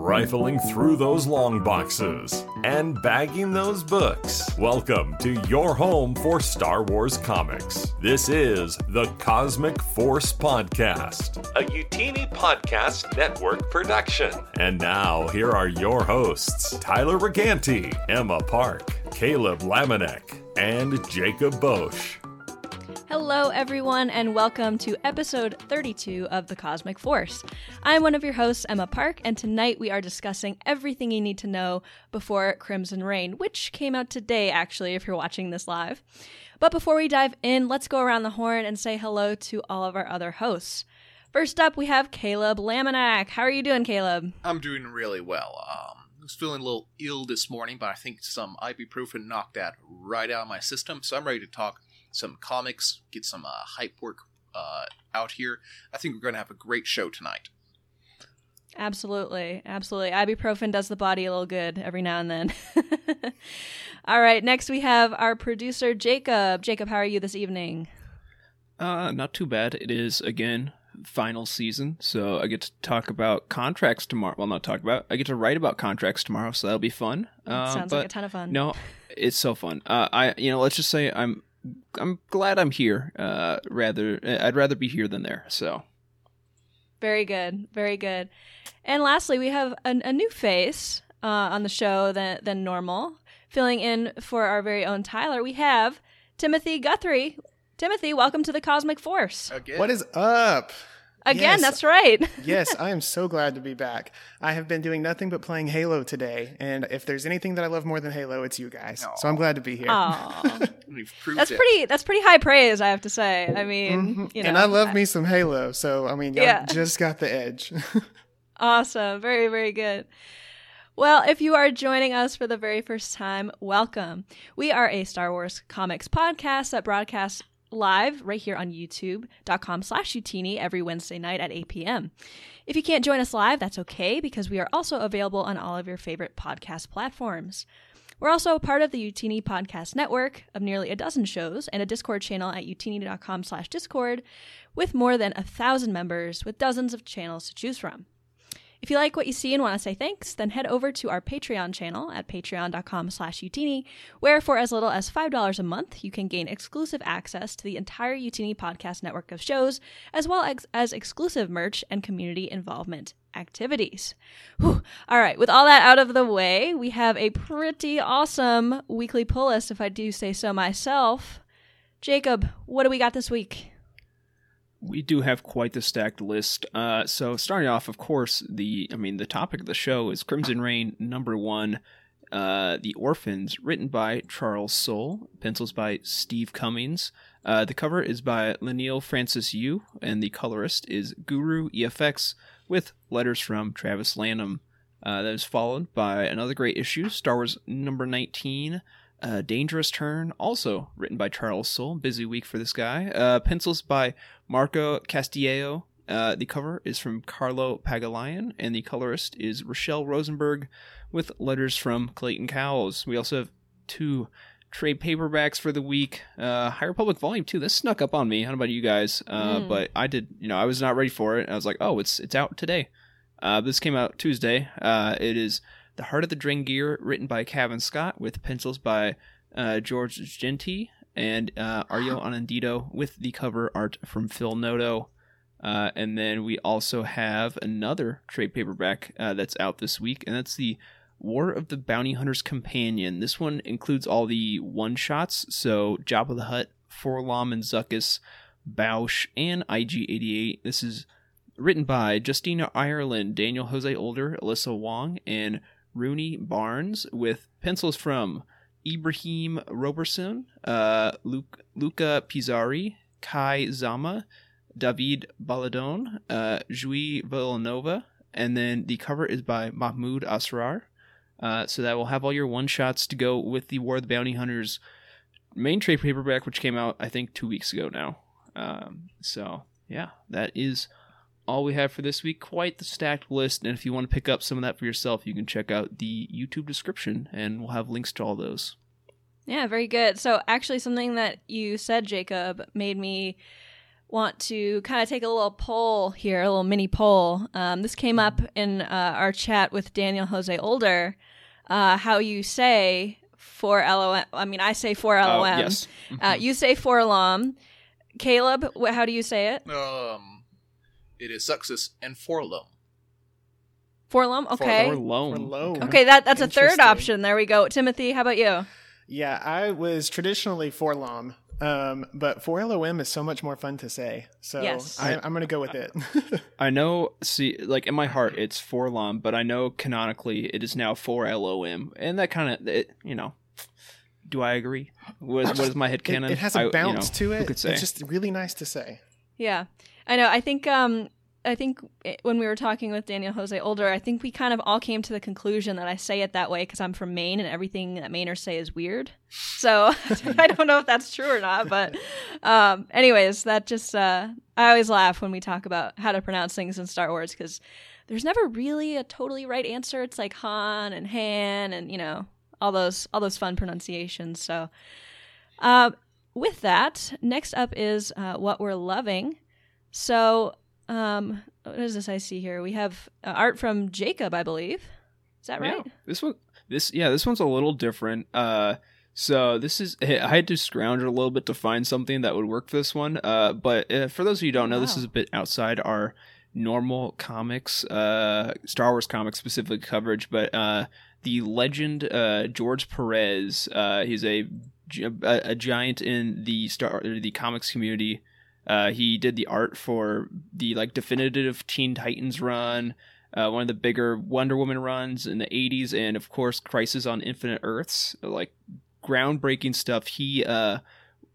rifling through those long boxes, and bagging those books. Welcome to your home for Star Wars comics. This is the Cosmic Force Podcast, a Utini Podcast Network production. And now, here are your hosts Tyler Reganti, Emma Park, Caleb Lamanek, and Jacob Bosch. Hello, everyone, and welcome to episode 32 of The Cosmic Force. I'm one of your hosts, Emma Park, and tonight we are discussing everything you need to know before Crimson Reign, which came out today, actually, if you're watching this live. But before we dive in, let's go around the horn and say hello to all of our other hosts. First up, we have Caleb Lamanak. How are you doing, Caleb? I'm doing really well. Um, I was feeling a little ill this morning, but I think some ibuprofen knocked that right out of my system, so I'm ready to talk some comics, get some uh, hype work uh, out here. I think we're going to have a great show tonight. Absolutely. Absolutely. Ibuprofen does the body a little good every now and then. All right. Next, we have our producer, Jacob. Jacob, how are you this evening? Uh, not too bad. It is, again, final season, so I get to talk about contracts tomorrow. Well, not talk about. I get to write about contracts tomorrow, so that'll be fun. Uh, sounds like a ton of fun. No, it's so fun. Uh, I, you know, let's just say I'm I'm glad I'm here. Uh, rather, I'd rather be here than there. So, very good, very good. And lastly, we have a, a new face uh, on the show than than normal. Filling in for our very own Tyler, we have Timothy Guthrie. Timothy, welcome to the Cosmic Force. Again. What is up? Again, yes. that's right. yes, I am so glad to be back. I have been doing nothing but playing Halo today, and if there's anything that I love more than Halo, it's you guys. Aww. So I'm glad to be here. that's it. pretty. That's pretty high praise, I have to say. I mean, mm-hmm. you know, and I love me some Halo, so I mean, y'all yeah. just got the edge. awesome, very very good. Well, if you are joining us for the very first time, welcome. We are a Star Wars comics podcast that broadcasts live right here on youtube.com slash utini every Wednesday night at 8 p.m. If you can't join us live, that's okay because we are also available on all of your favorite podcast platforms. We're also a part of the Utini Podcast Network of nearly a dozen shows and a Discord channel at utini.com slash discord with more than a thousand members with dozens of channels to choose from. If you like what you see and want to say thanks, then head over to our Patreon channel at patreon.com slash utini, where for as little as $5 a month, you can gain exclusive access to the entire Utini podcast network of shows, as well as, as exclusive merch and community involvement activities. Whew. All right, with all that out of the way, we have a pretty awesome weekly pull list, if I do say so myself. Jacob, what do we got this week? We do have quite the stacked list. Uh, so starting off, of course, the I mean the topic of the show is Crimson Reign number one, uh, The Orphans, written by Charles Soule, pencils by Steve Cummings. Uh, the cover is by Leinil Francis Yu, and the colorist is Guru EFX, with letters from Travis Lanham. Uh, that is followed by another great issue, Star Wars number 19, uh, Dangerous Turn, also written by Charles Soule. Busy week for this guy. Uh, pencils by Marco Castillo. Uh, the cover is from Carlo Pagulayan, and the colorist is Rochelle Rosenberg, with letters from Clayton Cowles. We also have two trade paperbacks for the week. Uh, High Republic Volume Two. This snuck up on me. I don't know about you guys, uh, mm. but I did. You know, I was not ready for it. I was like, oh, it's it's out today. Uh, this came out Tuesday. Uh, it is the Heart of the Drengir, written by Cavan Scott, with pencils by uh, Georges Jeanty and uh, Ario Anindito, with the cover art from Phil Noto. Uh, and then we also have another trade paperback uh, that's out this week, and that's the War of the Bounty Hunter's Companion. This one includes all the one shots, so Jabba the Hutt, 4-LOM and Zuckuss, Boushh, and IG88. This is written by Justina Ireland, Daniel Jose Older, Alyssa Wong, and Rodney Barnes with pencils from Ibrahim Roberson, uh, Luke, Luca Pizzari, Kei Zama, David Baldeón, uh, Guiu Vilanova, and then the cover is by Mahmoud Asrar. Uh, so that will have all your one shots to go with the War of the Bounty Hunters main trade paperback, which came out I think two weeks ago now. Um, so yeah, that is all we have for this week. Quite the stacked list. And if you want to pick up some of that for yourself, you can check out the YouTube description and we'll have links to all those. Yeah, very good. So, actually, something that you said, Jacob, made me want to kind of take a little poll here, a little mini poll. Um, this came up in uh, our chat with Daniel Jose Older. Uh, how you say for LOM? I mean, I say for LOM. Oh, yes. Uh, you say for LOM. Caleb, wh- how do you say it? Um, it is Zuckuss and Forlum. Forlum. Okay. Or loan. For loan. Okay, that that's a third option. There we go. Timothy, how about you? Yeah, I was traditionally for LOM, um, but Forlom is so much more fun to say. So Yes. I, I'm going to go with it. I know, see, like in my heart, it's for LOM, but I know canonically it is now for LOM, and that kind of, you know, do I agree? What, what is my head it, canon? it has I- a you bounce know, to it. It's just really nice to say. Yeah, I know. I think um, I think when we were talking with Daniel Jose Older, I think we kind of all came to the conclusion that I say it that way because I'm from Maine and everything that Mainers say is weird. So I don't know if that's true or not, but um, anyways, that just uh, I always laugh when we talk about how to pronounce things in Star Wars because there's never really a totally right answer. It's like Han and Han and you know all those all those fun pronunciations. So. Uh, with that, next up is uh, what we're loving. So, um, what is this I see here? We have uh, art from Jacob, I believe. Is that right? Yeah, this one, this yeah, this one's a little different. Uh, so this is I had to scrounge a little bit to find something that would work for this one. Uh, but uh, for those of you who don't know, this is a bit outside our normal comics, uh, Star Wars comics specific coverage. But uh, the legend uh, George Perez, uh, he's a, a a giant in the star the comics community. Uh, he did the art for the like definitive Teen Titans run, uh, one of the bigger Wonder Woman runs in the 80s, and of course, Crisis on Infinite Earths, like groundbreaking stuff. He uh,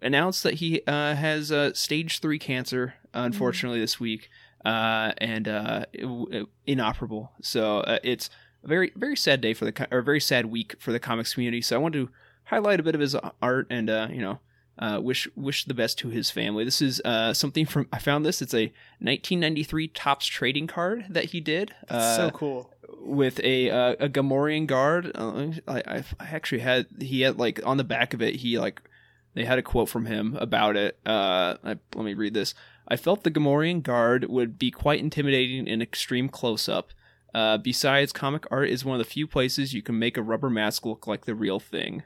announced that he uh, has uh, stage three cancer, unfortunately, this week, uh, and it- inoperable. So it's a very, very sad day for the, or a very sad week for the comics community. So I wanted to highlight a bit of his art and, you know, uh, wish wish the best to his family. This is uh, something from I found this. It's a 1993 Topps trading card that he did. Uh, so cool. with a uh, a Gamorrean guard. Uh, I, I I actually had he had like on the back of it he like they had a quote from him about it. Uh, I, let me read this. I felt the Gamorrean guard would be quite intimidating in extreme close up. Uh, besides, comic art is one of the few places you can make a rubber mask look like the real thing.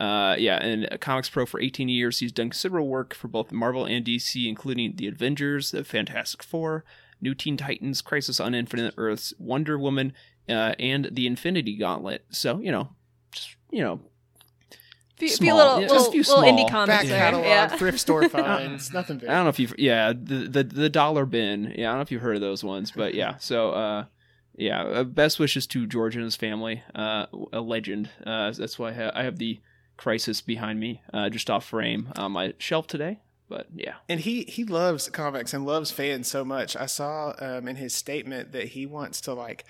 Uh, yeah, and uh, Comics Pro for 18 years, he's done considerable work for both Marvel and DC, including the Avengers, the Fantastic Four, New Teen Titans, Crisis on Infinite Earths, Wonder Woman, uh, and the Infinity Gauntlet. So you know, just you know, Few, few Small. little, Yeah, little, just a few little indie small. comics Back there. catalog, Yeah. thrift store finds, nothing big. I don't know if you've yeah the the the dollar bin. Yeah, I don't know if you've heard of those ones, but yeah. So uh, yeah, uh, best wishes to George and his family. Uh, a legend. Uh, that's why I have, I have the crisis behind me, uh, just off frame on my shelf today. But yeah, And he he loves comics and loves fans so much. I saw um, in his statement that he wants to like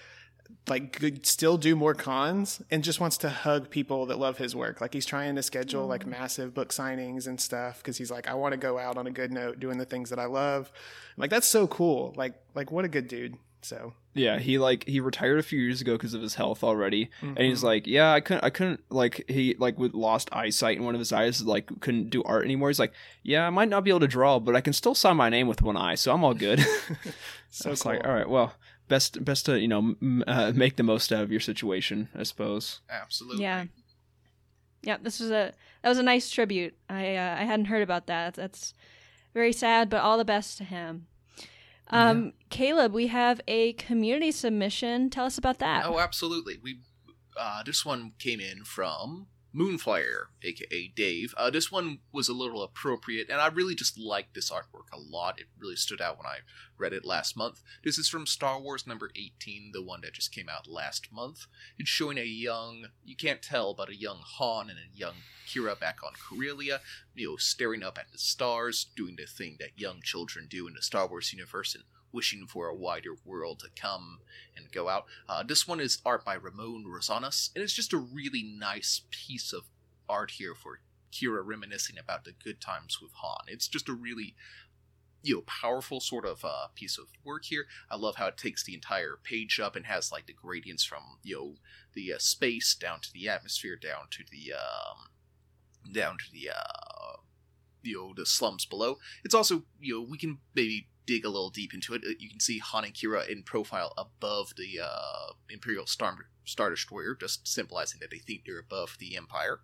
like good, still do more cons and just wants to hug people that love his work. Like he's trying to schedule like massive book signings and stuff because he's like I want to go out on a good note doing the things that I love. like that's so cool. Like like what a good dude. So yeah. He like he retired a few years ago because of his health already, and Mm-hmm. he's like, yeah, I couldn't, I couldn't like he like with lost eyesight in one of his eyes, like couldn't do art anymore. He's like, yeah, I might not be able to draw, but I can still sign my name with one eye, so I'm all good. so it's cool. like, all right, well, best best to you know m- uh, make the most out of your situation, I suppose. Absolutely. Yeah. Yeah, this was a that was a nice tribute. I uh, I hadn't heard about that. That's very sad, but all the best to him. Um, Caleb, we have a community submission. Tell us about that. Oh, absolutely. We uh, this one came in from Moonflyer, aka Dave. Uh, this one was a little appropriate, and I really just liked this artwork a lot. It really stood out when I read it last month. This is from Star Wars number 18, the one that just came out last month. It's showing a young, you can't tell, but a young Han and a young Qi'ra back on Corellia, you know, staring up at the stars, doing the thing that young children do in the Star Wars universe, and wishing for a wider world to come and go out. Uh, this one is art by Ramon Rosanas, and it's just a really nice piece of art here for Qi'ra reminiscing about the good times with Han. It's just a really you know powerful sort of uh, piece of work here. I love how it takes the entire page up and has like the gradients from you know the uh, space down to the atmosphere down to the um, down to the uh, you know the slums below. It's also you know we can maybe dig a little deep into it. You can see Han and Qi'ra in profile above the uh, Imperial Star Star Destroyer, just symbolizing that they think they're above the Empire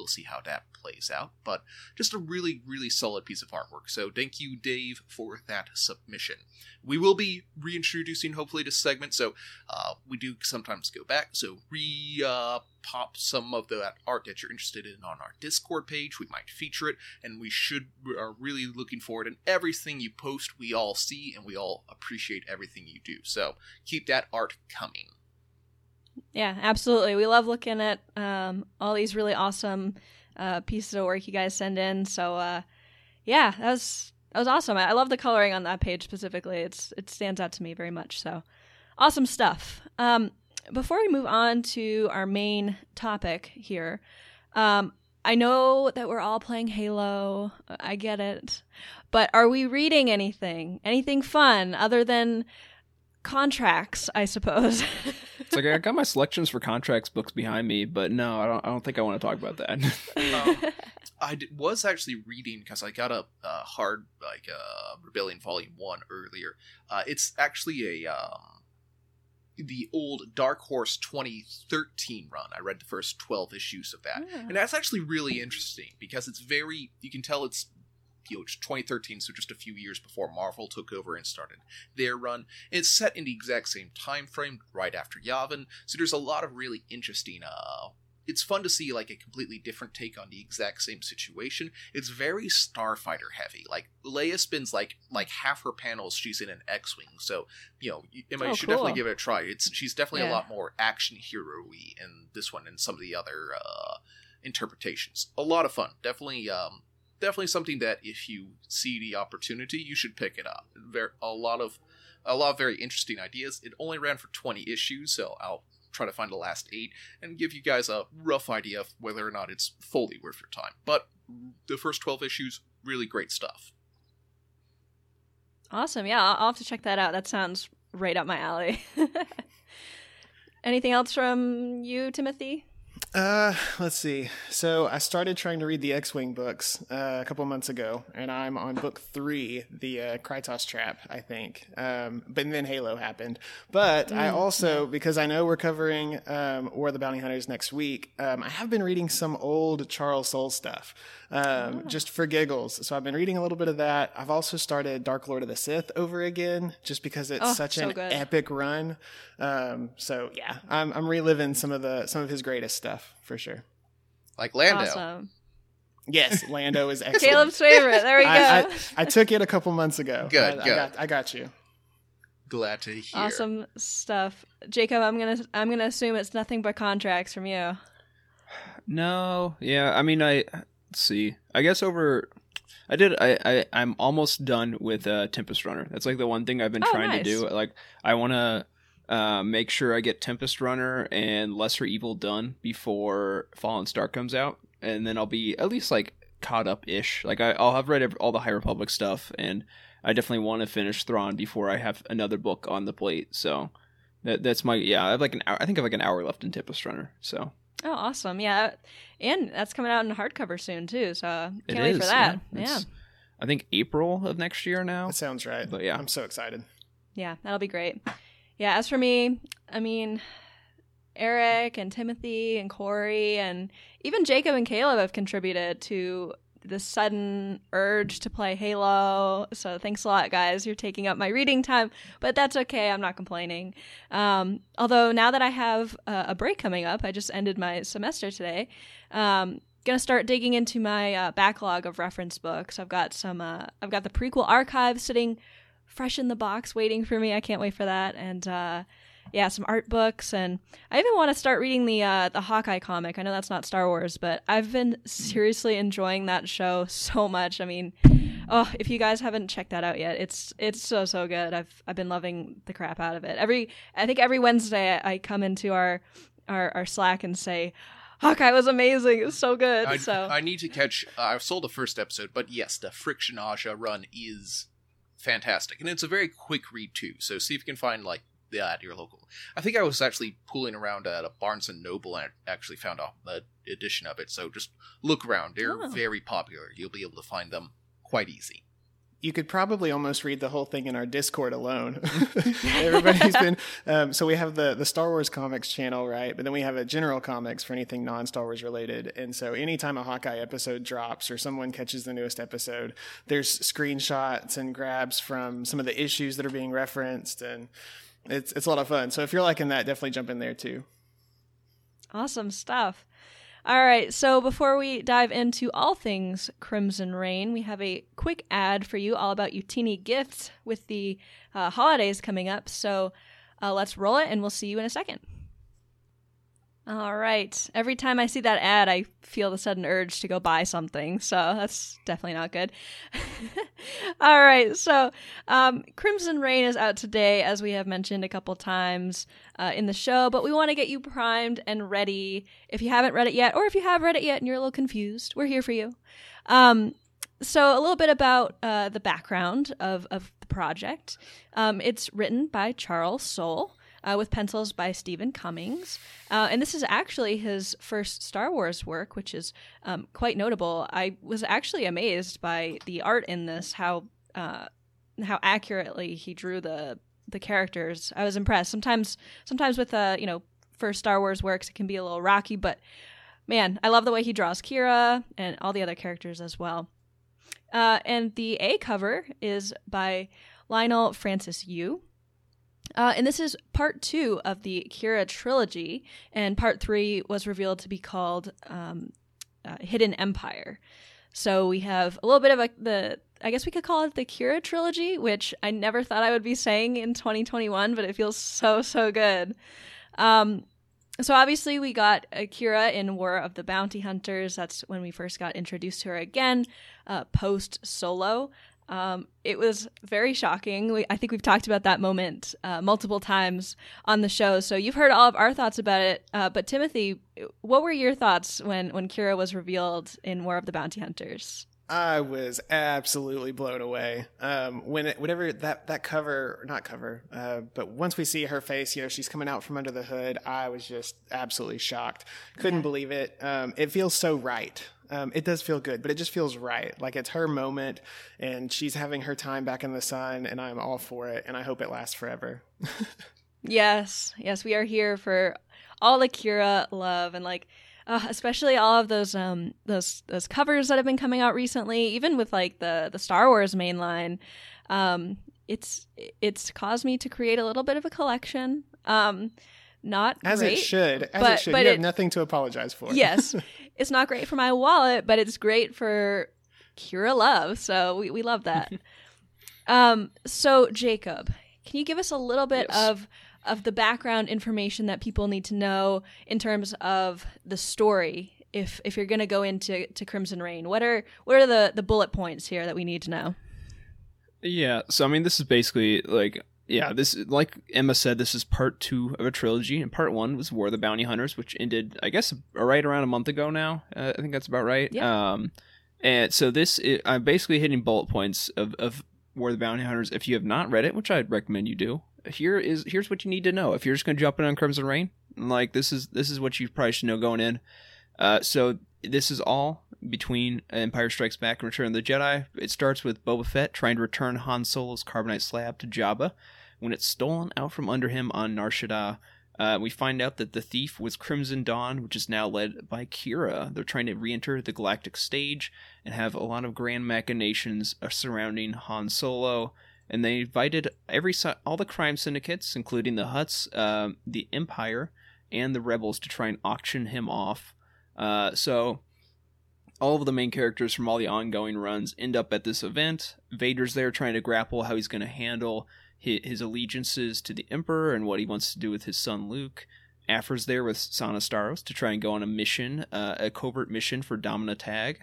we'll see how that plays out. But just a really, really solid piece of artwork. So thank you, Dave, for that submission. We will be reintroducing hopefully this segment, so uh, we do sometimes go back. So re uh, pop some of that art that you're interested in on our Discord page. We might feature it, and we should we are really looking forward. And everything you post, we all see, and we all appreciate everything you do. So keep that art coming. Yeah, absolutely. We love looking at um, all these really awesome uh, pieces of work you guys send in. So, uh, yeah, that was that was awesome. I, I love the coloring on that page specifically. It's it stands out to me very much. So, awesome stuff. Um, before we move on to our main topic here, um, I know that we're all playing Halo. I get it, but are we reading anything? Anything fun other than contracts, I suppose. it's like I got my selections for contracts books behind me, but no, I don't. I don't think I want to talk about that. um, I d- was actually reading because I got a, a hard like uh, Rebellion Volume One earlier. Uh, it's actually a um, the old Dark Horse 2013 run. I read the first 12 issues of that, yeah. and that's actually really interesting because it's very. You can tell it's you know, 2013, so just a few years before Marvel took over and started their run. And it's set in the exact same time frame, right after Yavin. So there's a lot of really interesting. Uh, it's fun to see like a completely different take on the exact same situation. It's very Starfighter heavy. Like Leia spends like like half her panels she's in an X-wing. So you know, you, oh, should cool. definitely give it a try. It's she's definitely yeah. a lot more action hero-y in this one and some of the other uh, interpretations. A lot of fun. Definitely um, definitely something that if you see the opportunity, you should pick it up. There a lot of a lot of very interesting ideas. It only ran for 20 issues, so I'll try to find the last eight and give you guys a rough idea of whether or not it's fully worth your time. But the first 12 issues, really great stuff. Awesome. Yeah, I'll have to check that out. That sounds right up my alley. Anything else from you, Timothy? Uh, let's see. So I started trying to read the X-wing books uh, a couple months ago, and I'm on book three, the uh, Krytos Trap, I think. Um, but then Halo happened. But mm, I also, because I know we're covering um, War of the Bounty Hunters next week, um, I have been reading some old Charles Soule stuff, um, oh. just for giggles. So I've been reading a little bit of that. I've also started Dark Lord of the Sith over again, just because it's oh, such so an good. epic run. Um, so yeah, I'm I'm reliving some of the some of his greatest stuff for sure. Like Lando. Awesome. Yes, Lando is excellent. Caleb's favorite. There we go. I, I, I, took it a couple months ago. Good, I, good. I got, I got you. Glad to hear. Awesome stuff, Jacob. I'm gonna I'm gonna assume it's nothing but contracts from you. No, yeah. I mean, I see. I guess over I did. I, I I'm almost done with uh, Tempest Runner. That's like the one thing I've been oh, trying nice. to do. Like I want to uh, make sure I get Tempest Runner and Lesser Evil done before Fallen Star comes out, and then I'll be at least like caught up ish. Like I, will have read every, all the High Republic stuff, and I definitely want to finish Thrawn before I have another book on the plate. So that that's my yeah. I have like an hour. I think I have like an hour left in Tempest Runner. So oh, awesome! Yeah, and that's coming out in hardcover soon too. So can't it wait is, for that. Yeah, yeah. I think April of next year now. That sounds right. But yeah, I'm so excited. Yeah, that'll be great. Yeah, as for me, I mean, Eric and Timothy and Corey and even Jacob and Caleb have contributed to the sudden urge to play Halo. So thanks a lot, guys. You're taking up my reading time, but that's okay. I'm not complaining. Um, although now that I have uh, a break coming up, I just ended my semester today. Um, gonna start digging into my uh, backlog of reference books. I've got some. Uh, I've got the prequel archive sitting fresh in the box waiting for me. I can't wait for that. And uh, yeah, some art books, and I even want to start reading the uh, the Hawkeye comic. I know that's not Star Wars, but I've been seriously enjoying that show so much. I mean, oh, if you guys haven't checked that out yet, it's it's so so good. I've I've been loving the crap out of it. Every I think every Wednesday I, I come into our, our our Slack and say. Hawkeye was amazing. It was so good. I, so I need to catch. Uh, I've sold the first episode, but yes, the Fraction Aja run is fantastic, and it's a very quick read too. So see if you can find like yeah, at your local. I think I was actually pulling around at a Barnes and Noble and I actually found a, a edition of it. So just look around; they're Oh. very popular. You'll be able to find them quite easy. You could probably almost read the whole thing in our Discord alone. Everybody's been um, so we have the the Star Wars comics channel, right? But then we have a general comics for anything non Star Wars related. And so anytime a Hawkeye episode drops or someone catches the newest episode, there's screenshots and grabs from some of the issues that are being referenced, and it's it's a lot of fun. So if you're liking that, definitely jump in there too. Awesome stuff. All right, so before we dive into all things Crimson Reign, we have a quick ad for you all about Utini gifts with the uh, holidays coming up. So uh, let's roll it, and we'll see you in a second. All right. Every time I see that ad, I feel the sudden urge to go buy something. So that's definitely not good. All right. So um, Crimson Reign is out today, as we have mentioned a couple times uh, in the show, but we want to get you primed and ready. If you haven't read it yet, or if you have read it yet and you're a little confused, we're here for you. Um, so, a little bit about uh, the background of, of the project. Um, it's written by Charles Soule. Uh, with pencils by Stephen Cummings. Uh, and this is actually his first Star Wars work, which is um, quite notable. I was actually amazed by the art in this, how uh, how accurately he drew the the characters. I was impressed. Sometimes sometimes with uh, you know first Star Wars works, it can be a little rocky, but man, I love the way he draws Qi'ra and all the other characters as well. Uh, and the A cover is by Leinil Francis Yu. Uh, and this is part two of the Qi'ra trilogy, and part three was revealed to be called um, uh, Hidden Empire. So we have a little bit of a the I guess we could call it the Qi'ra trilogy, which I never thought I would be saying in 2021, but it feels so so good. Um, so obviously we got Akira in War of the Bounty Hunters. That's when we first got introduced to her again, uh, post Solo. Um, it was very shocking. We, I think we've talked about that moment uh, multiple times on the show. So you've heard all of our thoughts about it. Uh, but Timothy, what were your thoughts when when Qi'ra was revealed in War of the Bounty Hunters? I was absolutely blown away. Um, when it, whatever that that cover, not cover, uh, but once we see her face, you know, she's coming out from under the hood. I was just absolutely shocked. Couldn't believe it. Um, it feels so right. Um, it does feel good, but it just feels right. Like it's her moment, and she's having her time back in the sun, and I'm all for it, and I hope it lasts forever. Yes, yes, we are here for all the Qi'ra love and like uh, especially all of those um those those covers that have been coming out recently, even with like the the Star Wars mainline. Um, it's it's caused me to create a little bit of a collection. Um, not As great. it should, as but- it should. but you it- have nothing to apologize for. yes, it's not great for my wallet, but it's great for Qi'ra love. So we, we love that. um, so Jacob, can you give us a little bit Yes. of of the background information that people need to know in terms of the story? If if you're going to go into to Crimson Rain, what are what are the the bullet points here that we need to know? Yeah, so I mean, this is basically like, yeah, this like Emma said, this is part two of a trilogy, and part one was War of the Bounty Hunters, which ended, I guess, right around a month ago now. Uh, I think that's about right. Yeah. Um, and so this, i I'm basically hitting bullet points of of War of the Bounty Hunters. If you have not read it, which I'd recommend you do, here is here's what you need to know. If you're just gonna jump in on Crimson Reign, like this is this is what you probably should know going in. Uh, so this is all between Empire Strikes Back and Return of the Jedi. It starts with Boba Fett trying to return Han Solo's carbonite slab to Jabba when it's stolen out from under him on Nar Shaddaa. Uh, we find out that the thief was Crimson Dawn, which is now led by Qi'ra. They're trying to re-enter the galactic stage and have a lot of grand machinations uh, surrounding Han Solo. And they invited every all the crime syndicates, including the Hutts, uh, the Empire, and the Rebels, to try and auction him off. Uh, so all of the main characters from all the ongoing runs end up at this event. Vader's there trying to grapple how he's going to handle his, allegiances to the Emperor and what he wants to do with his son Luke. Aphra's there with Sana Starros to try and go on a mission, uh, a covert mission for Domina Tagge.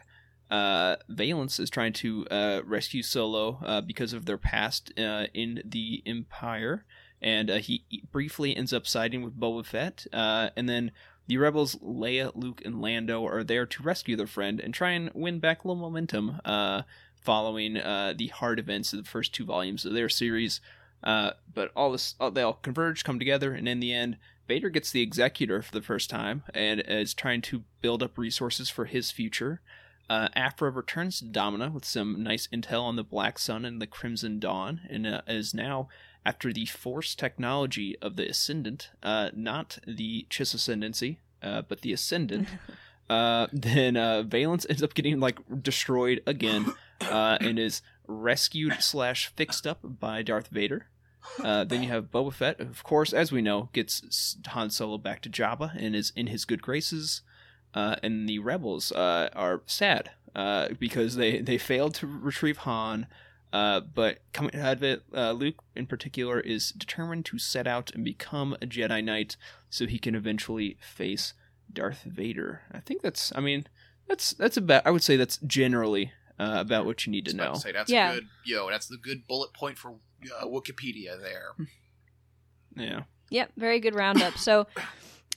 Uh, Valance is trying to uh, rescue Solo uh, because of their past uh, in the Empire, and uh, he briefly ends up siding with Boba Fett. And then the rebels, Leia, Luke, and Lando, are there to rescue their friend and try and win back a little momentum following the hard events of the first two volumes of their series. Uh, but all this, all, they all converge, come together, and in the end, Vader gets the Executor for the first time and is trying to build up resources for his future. Uh, Aphra returns to Domina with some nice intel on the Black Sun and the Crimson Dawn, and uh, is now, after the Force technology of the Ascendant, uh, not the Chiss Ascendancy, uh, but the Ascendant, uh, then uh, Valance ends up getting like destroyed again, uh, and is rescued slash fixed up by Darth Vader. Uh, then you have Boba Fett, of course, as we know, gets Han Solo back to Jabba and is in his good graces. Uh, and the rebels uh, are sad uh, because they, they failed to retrieve Han. Uh, but coming out of it, uh, Luke in particular is determined to set out and become a Jedi Knight so he can eventually face Darth Vader. I think that's, I mean, that's that's about. I would say that's generally uh, about what you need to I was about know. to say that's Yeah. a good, yo, that's the good bullet point for uh, Wikipedia there. Yeah. Yep, very good roundup. So,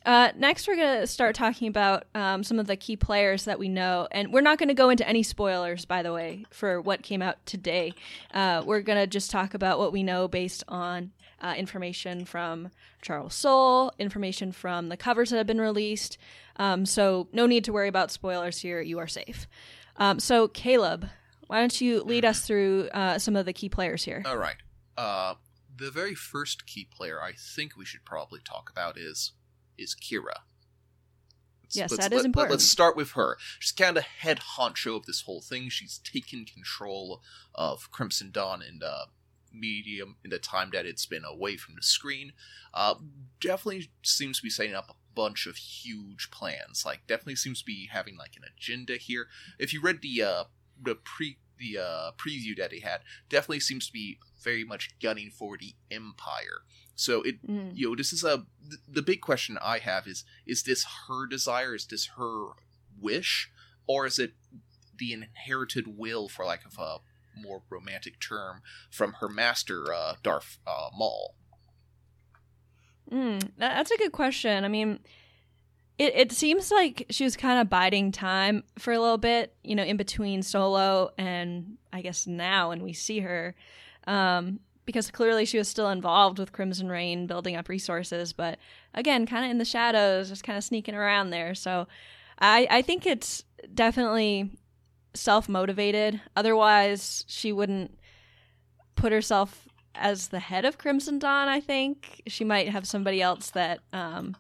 uh, next we're going to start talking about um, some of the key players that we know. And we're not going to go into any spoilers, by the way, for what came out today. Uh, we're going to just talk about what we know based on uh, information from Charles Soule, information from the covers that have been released. Um, so, no need to worry about spoilers here. You are safe. Um, so, Caleb, why don't you lead us through uh, some of the key players here? All right. Uh, the very first key player I think we should probably talk about is is Qi'ra. Let's- Yes, let's- that is important. Let's start with her. She's kind of head honcho of this whole thing. She's taken control of Crimson Dawn in the medium in the time that it's been away from the screen. Uh, definitely seems to be setting up a bunch of huge plans. Like, definitely seems to be having like an agenda here. If you read the uh, the pre the uh, preview that he had, definitely seems to be very much gunning for the Empire. So it Mm. you know this is a th- the big question i have is is this her desire is this her wish or is it the inherited will for lack of a more romantic term from her master uh darth uh, maul Mm, that's a good question. I mean, it, it seems like she was kind of biding time for a little bit, you know, in between Solo and I guess now when we see her. Um, because clearly she was still involved with Crimson Reign building up resources, but again, kind of in the shadows, just kind of sneaking around there. So I, I think it's definitely self motivated. Otherwise, she wouldn't put herself as the head of Crimson Dawn, I think she might have somebody else that um,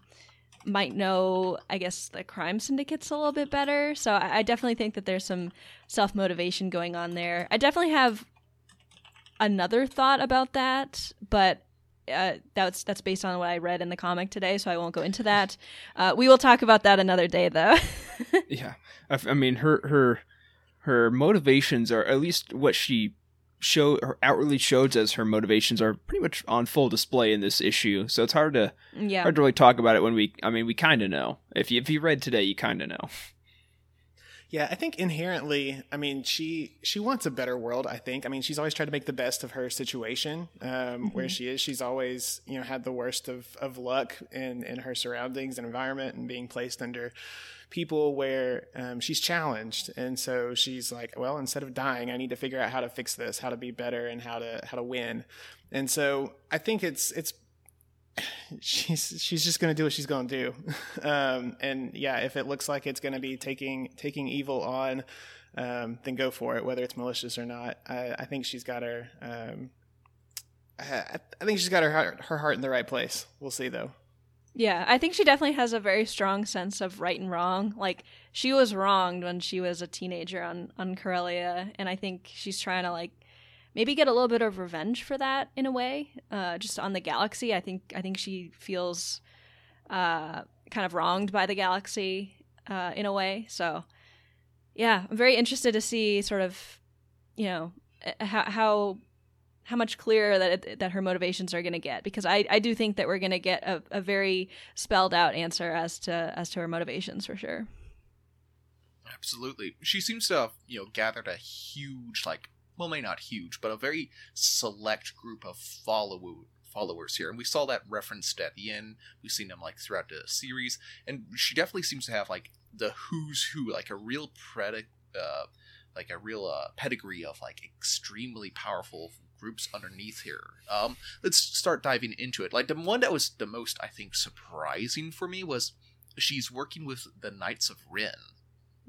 might know, I guess, the crime syndicates a little bit better. So I, I definitely think that there's some self motivation going on there. I definitely have another thought about that, but uh, that's that's based on what I read in the comic today, so I won't go into that. Uh, we will talk about that another day, though. Yeah, I, mean her her her motivations are at least what she show or outwardly shows as her motivations are pretty much on full display in this issue. So it's hard to yeah, hard to really talk about it when we. I mean, we kind of know. If you if you read today, you kind of know. Yeah, I think inherently, I mean, she she wants a better world. I think. I mean, she's always tried to make the best of her situation um, where she is. She's always, you know, had the worst of, of luck in in her surroundings and environment, and being placed under people where um, she's challenged. And so she's like, well, instead of dying, I need to figure out how to fix this, how to be better, and how to how to win. And so I think it's it's she's she's just gonna do what she's gonna do. Um, and yeah if it looks like it's gonna be taking taking evil on um, then go for it whether it's malicious or not. I, I think she's got her um, I, I think she's got her heart, her heart in the right place. We'll see though. Yeah, I think she definitely has a very strong sense of right and wrong. Like she was wronged when she was a teenager on on Corellia, and I think she's trying to like maybe get a little bit of revenge for that in a way. Uh, just on the galaxy, I think I think she feels uh, kind of wronged by the galaxy uh, in a way. So yeah, I'm very interested to see sort of you know uh, how how how much clearer that it, that her motivations are going to get because I, I do think that we're going to get a, a very spelled out answer as to as to her motivations for sure. absolutely she seems to have you know gathered a huge like well maybe not huge but a very select group of follow followers here and we saw that referenced at the end we've seen them like throughout the series and she definitely seems to have like the who's who like a real predict uh like a real uh, pedigree of like extremely powerful groups underneath here. Um, let's start diving into it. Like the one that was the most, I think, surprising for me was she's working with the Knights of Ren.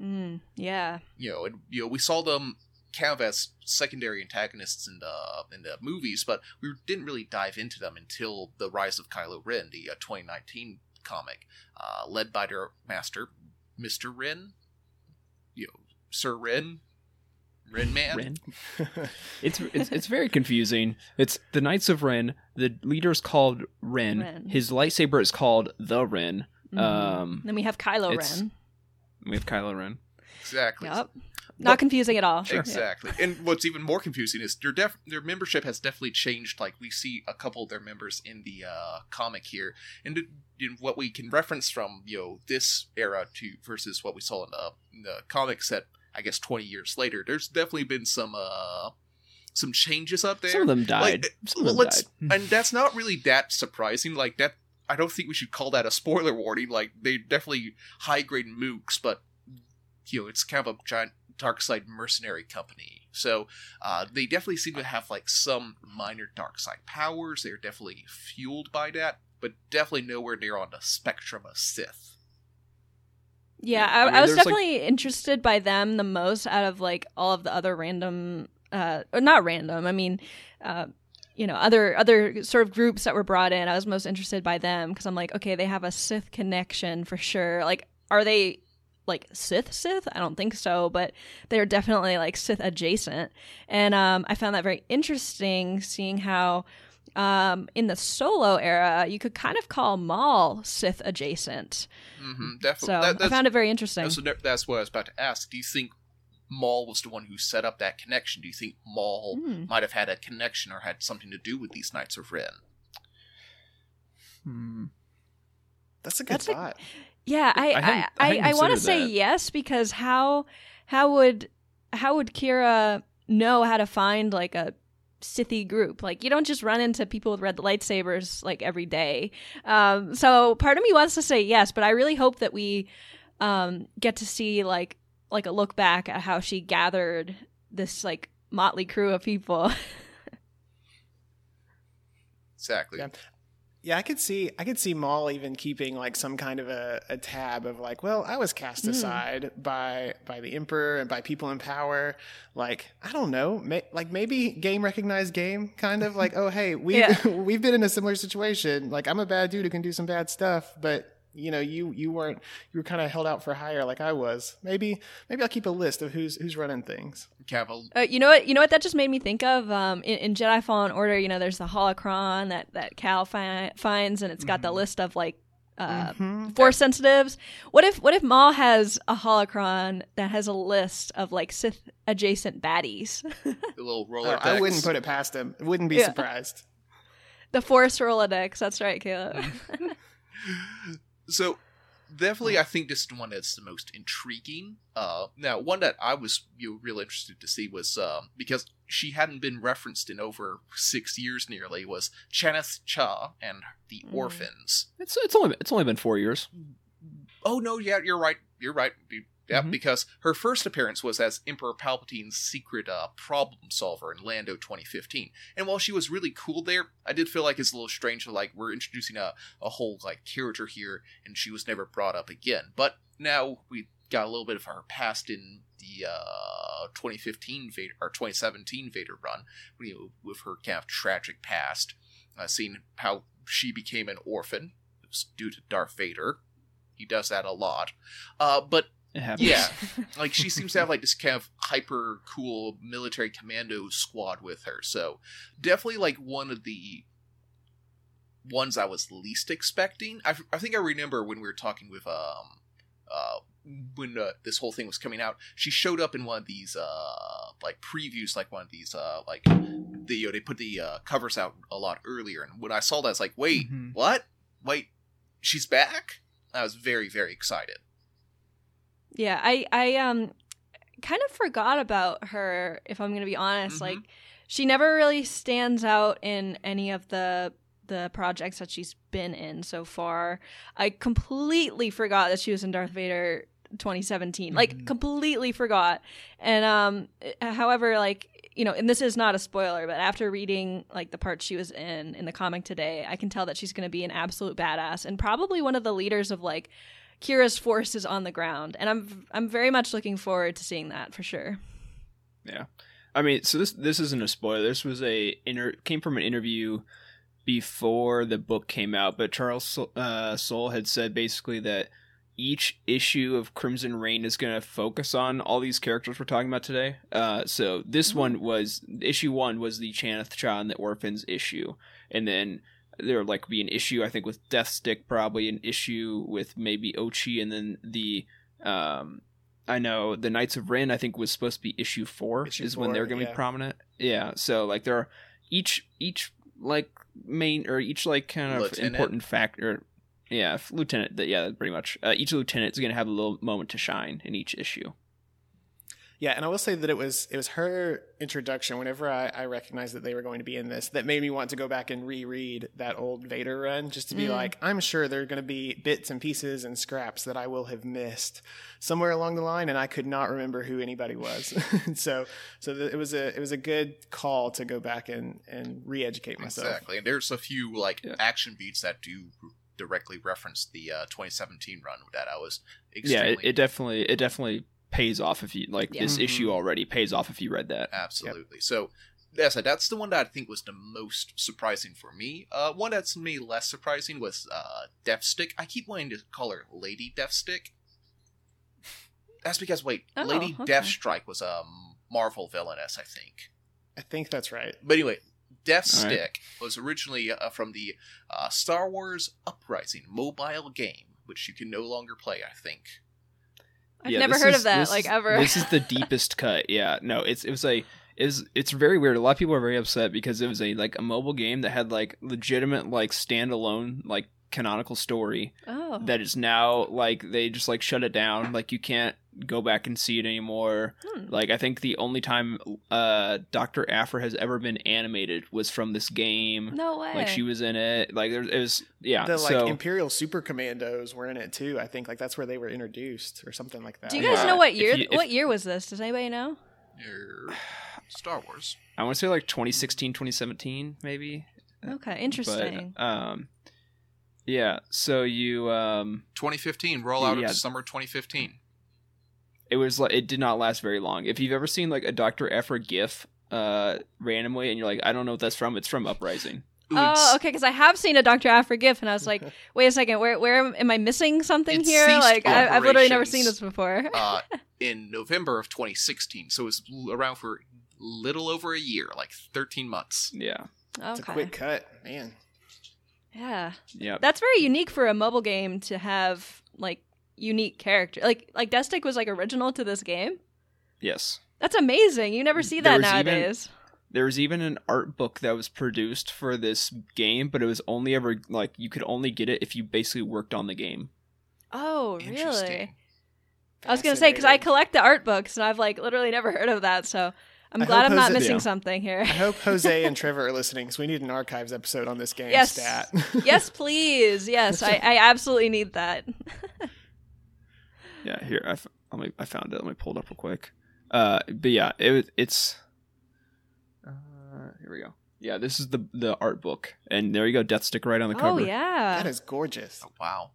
Mm, yeah. You know, and you know we saw them kind of as secondary antagonists in the in the movies, but we didn't really dive into them until the Rise of Kylo Ren, the uh, 2019 comic, uh, led by their master, Mister Ren. You know, Sir Ren, Ren Man. Ren. It's, it's it's very confusing. It's the Knights of Ren. The leader's called Ren. Ren. His lightsaber is called the Ren. Mhm. Um, then we have Kylo Ren. we have Kylo Ren. Exactly. Yep. Not confusing at all. Exactly. And what's even more confusing is their def- their membership has definitely changed. Like we see a couple of their members in the uh, comic here, and it- in what we can reference from you know this era to versus what we saw in the, in the comic set. I guess twenty years later, there's definitely been some uh some changes up there. Some of them died. Like, Some of well, them let's, died. and that's not really that surprising. Like that, I don't think we should call that a spoiler warning. Like they definitely high grade mooks, but you know it's kind of a giant dark side mercenary company. So uh, they definitely seem to have like some minor dark side powers. They're definitely fueled by that, but definitely nowhere near on the spectrum of Sith. Yeah, I I, mean, I was there's, like- definitely interested by them the most out of like all of the other random, uh, or not random. I mean, uh, you know, other other sort of groups that were brought in. I was most interested by them because I'm like, okay, they have a Sith connection for sure. Like, are they like Sith Sith? I don't think so, but they're definitely like Sith adjacent. And um, I found that very interesting, seeing how. Um, in the solo era, you could kind of call Maul Sith adjacent. Mm-hmm, definitely. So That- I found it very interesting. That's, that's what I was about to ask. Do you think Maul was the one who set up that connection? Do you think Maul Hmm. might have had a connection or had something to do with these Knights of Ren? Hmm. That's a good That's a- thought. Yeah, I I I, I I, want to say yes because how how would how would Qi'ra know how to find like a Sithy group? Like you don't just run into people with red lightsabers like every day. Um, so part of me wants to say yes, but I really hope that we um, get to see like like a look back at how she gathered this like motley crew of people. Exactly. Yeah. Yeah, I could see I could see Maul even keeping like some kind of a, a tab of like, well, I was cast Mm. aside by by the Emperor and by people in power. Like, I don't know, may, like maybe game recognized game, kind of like, oh hey, we Yeah. we've been in a similar situation. Like, I'm a bad dude who can do some bad stuff, but you know, you you weren't you were kind of held out for hire like I was. Maybe maybe I'll keep a list of who's who's running things. Cavill. Uh, you know what? You know what that just made me think of. Um, in, in Jedi Fallen Order, you know, there's the holocron that that Cal fi- finds, and it's got the list of like uh, Mhm. force sensitives. What if what if Maul has a holocron that has a list of like Sith adjacent baddies? The little Oh, roller. I wouldn't put it past him. Wouldn't be Yeah. surprised. the Force Rolodex. That's right, Caleb. So definitely, I think this is the one that's the most intriguing. Uh, now, one that I was you know, real interested to see was um, because she hadn't been referenced in over six years nearly. Was Chanath Cha and the Mm. Orphans. It's it's only it's only been four years. Oh no, yeah, you're right. You're right. Yeah, Mhm. because her first appearance was as Emperor Palpatine's secret uh, problem solver in Lando 2015. And while she was really cool there, I did feel like it's a little strange. Like we're introducing a, a whole like character here, and she was never brought up again. But now we got a little bit of her past in the uh, 2015 Vader or 2017 Vader run, you know, with her kind of tragic past, uh, seeing how she became an orphan it was due to Darth Vader. He does that a lot. Uh, but It happens. yeah, like she seems to have like this kind of hyper cool military commando squad with her. So definitely like one of the ones I was least expecting. I, I think I remember when we were talking with um uh when uh, this whole thing was coming out, she showed up in one of these uh like previews, like one of these uh like the you know, they put the uh, covers out a lot earlier, and when I saw that, I was like, wait, Mhm. what? Wait, she's back? I was very very excited. Yeah, I I um kind of forgot about her. If I'm gonna be honest, Mhm. like she never really stands out in any of the the projects that she's been in so far. I completely forgot that she was in Darth Vader 2017. Like Mhm. completely forgot. And um however like you know, and this is not a spoiler, but after reading like the part she was in in the comic today, I can tell that she's going to be an absolute badass and probably one of the leaders of like Qi'ra's force is on the ground. And I'm I'm very much looking forward to seeing that for sure. Yeah, I mean, so this this isn't a spoiler. This was a inter came from an interview before the book came out, but Charles uh, Soule had said basically that each issue of Crimson Reign is going to focus on all these characters we're talking about today. Uh, so this Mm-hmm. one was issue one was the Chanath Cha and the Orphans issue, and then there would like be an issue I think with Deathstick, probably an issue with maybe Ochi, and then the um, I know the Knights of Ren I think was supposed to be issue four Issue is when they're going to yeah. be prominent. Yeah, so like there are each each like main or each like kind of Lieutenant. important factor. Yeah, lieutenant. that- Yeah, pretty much. Uh, each lieutenant is going to have a little moment to shine in each issue. Yeah, and I will say that it was it was her introduction. Whenever I, I recognized that they were going to be in this, that made me want to go back and reread that old Vader run, just to be Mm. like, I'm sure there are going to be bits and pieces and scraps that I will have missed somewhere along the line, and I could not remember who anybody was. so, so th- it was a it was a good call to go back and and re-educate myself. Exactly, and there's a few like Yeah. action beats that do directly reference the uh, 2017 run that I was Yeah, it, it definitely it definitely pays off if you like Yeah. this Mhm. issue already pays off if you read that. Absolutely. So that's that's the one that I think was the most surprising for me. Uh, one that's made less surprising was uh, Deathstick. I keep wanting to call her Lady Deathstick. That's because wait, Oh, Lady okay. Deathstrike was a Marvel villainess, I think. I think that's right. But anyway, Deathstick All right. was originally uh, from the uh, Star Wars Uprising mobile game, which you can no longer play. I think. I've Yeah, never heard is- of that this like ever. This is the deepest cut. Yeah, no, it's it was a is it's very weird. A lot of people are very upset because it was a like a mobile game that had like legitimate like standalone like canonical story oh. that is now like they just like shut it down. Like you can't go back and see it anymore. Hmm. Like I think the only time uh Dr. Aphra has ever been animated was from this game. no way. Like she was in it. Like there it was yeah. the like so Imperial Super Commandos were in it too. I think like that's where they were introduced or something like that. Do you guys Yeah. know what If year you- if- what year was this? Does anybody know? Star Wars. I want to say like 2016, 2017 maybe. Okay, interesting. But, um, yeah. So you, um, 2015 rollout Yeah. of summer 2015. it was like it did not last very long. If you've ever seen like a Doctor Aphra GIF, uh, randomly, and you're like, I don't know what that's from. It's from Uprising. Ooh, oh, okay. Because I have seen a Doctor Aphra GIF, and I was like, "Wait a second, where where am, am I missing something here? Like, I, I've literally never seen this before." uh, in November of 2016. So it was around for little over a year, like 13 months. Yeah. It's a quick cut, man. Yeah, Yeah. that's very unique for a mobile game to have like unique character. Like like Deathstick was like original to this game. Yes. That's amazing. You never see that was even- nowadays. There was even an art book that was produced for this game, but it was only ever like you could only get it if you basically worked on the game. Oh, really? I was gonna say because I collect the art books, and I've like literally never heard of that. So I'm I glad I'm not Jose- missing Yeah. something here. I hope Jose and Trevor are listening because we need an archives episode on this game Yes. stat. yes, please. Yes, I, I absolutely need that. Yeah, here I, f- let me, I found it. Let me pull it up real quick. Uh, but yeah, it it's. Uh, here we go. Yeah, this is the the art book, and there you go, Deathstick right on the oh cover. Oh yeah. that is gorgeous. Oh, wow.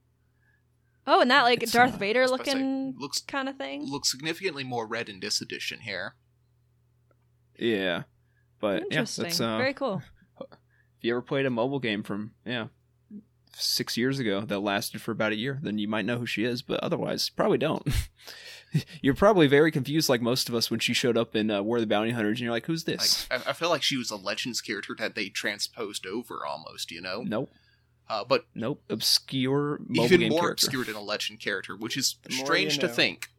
oh, and that like It's, Darth uh, Vader I was about to say, looking looks kind of thing. looks significantly more red in this edition here. Yeah, but yeah, that's uh, Very cool. if you ever played a mobile game from yeah six years ago that lasted for about a year, then you might know who she is, but otherwise, probably don't. you're probably very confused, like most of us, when she showed up in uh, War of the Bounty Hunters, and you're like, "Who's this?" I, I feel like she was a Legends character that they transposed over almost, you know? Nope, Uh, but nope, obscure mobile even game more character. obscure than a Legend character, which is The strange you to know. think.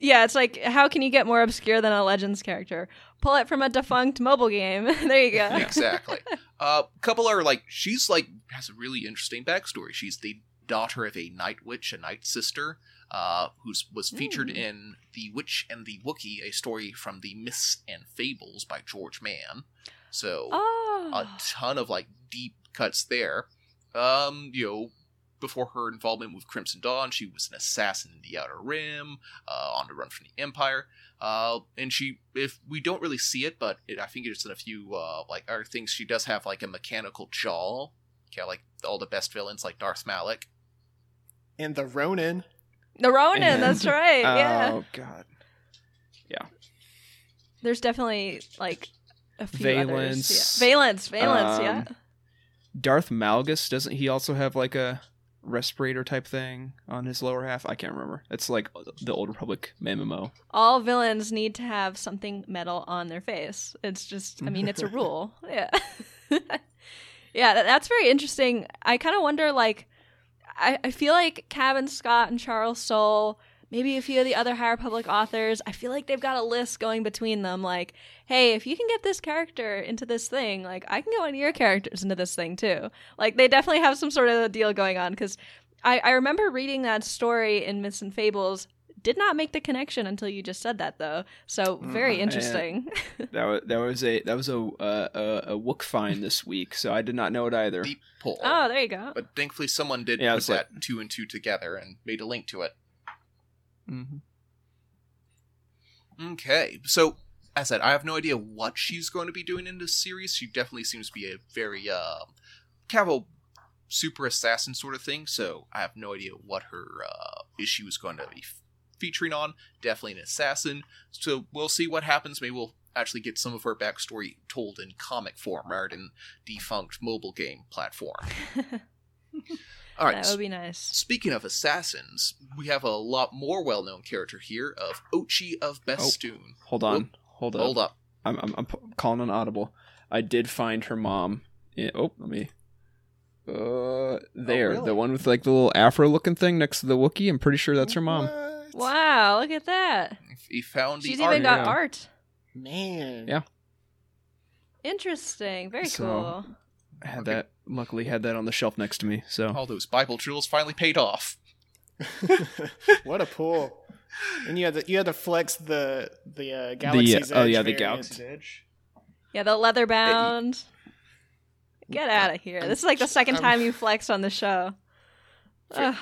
Yeah, it's like how can you get more obscure than a Legends character? Pull it from a defunct mobile game. there you go. exactly. A couple are like she's like has a really interesting backstory. She's the daughter of a night witch, a night sister, uh, who was featured Mm. in The Witch and the Wookiee, a story from the Myths and Fables by George Mann. So Oh. a ton of like deep cuts there. Um, you know, before her involvement with Crimson Dawn, she was an assassin in the Outer Rim, uh, on the run from the Empire. Uh, and she, if we don't really see it, but it, I think it's in a few uh, like other things. She does have like a mechanical jaw, yeah, like all the best villains like Darth Malak. And the Ronin. The Ronin, And- that's right. yeah. Oh god. Yeah. There's definitely like a few Valance. others. Yeah. Valance, Valance, yeah. Um, Darth Malgus doesn't he also have like a respirator type thing on his lower half? I can't remember. It's like the Old Republic MMO. All villains need to have something metal on their face. It's just, I mean, it's a rule. Yeah. yeah, that, that's very interesting. I kind of wonder, like, I, I feel like Cavan Scott and Charles Soule, maybe a few of the other High Republic authors, I feel like they've got a list going between them. Like, hey, if you can get this character into this thing, like, I can get one of your characters into this thing too. Like, they definitely have some sort of a deal going on because I, I remember reading that story in Myths and Fables. Did not make the connection until you just said that, though. So very Mhm. interesting. That was that was a that was a uh, a, a Wook find this week, so I did not know it either. Deep pull. oh, there you go. But thankfully, someone did Yeah, put it's like- that two and two together and made a link to it. Mhm. Okay, so as I said, I have no idea what she's going to be doing in this series. She definitely seems to be a very uh, kind of a super assassin sort of thing. So I have no idea what her uh, issue is going to be f- featuring on. Definitely an assassin. So we'll see what happens. Maybe we'll actually get some of her backstory told in comic form rather than defunct mobile game platform. All right. that would be nice. Speaking of assassins, we have a lot more well-known character here of Ochi of Bestoon. Hold on, hold up. Hold up. I'm, I'm I'm calling an audible. I did find her mom. Yeah, oh, let me. Uh, there, really? the one with like the little afro looking thing next to the Wookiee. I'm pretty sure that's her mom. What? Wow, look at that. He found the She's art. even got yeah. art. Man. Yeah. Interesting. Very So- cool. I had Okay. that. Luckily, had that on the shelf next to me. So All those Bible drills finally paid off. what a pull. And you had to you had to flex the the uh, Galaxy's oh, Edge yeah, the variant. Galaxy's Edge. Yeah, the leather bound. Get out of here. This is like the 2nd Um, time you flexed on the show. Ugh.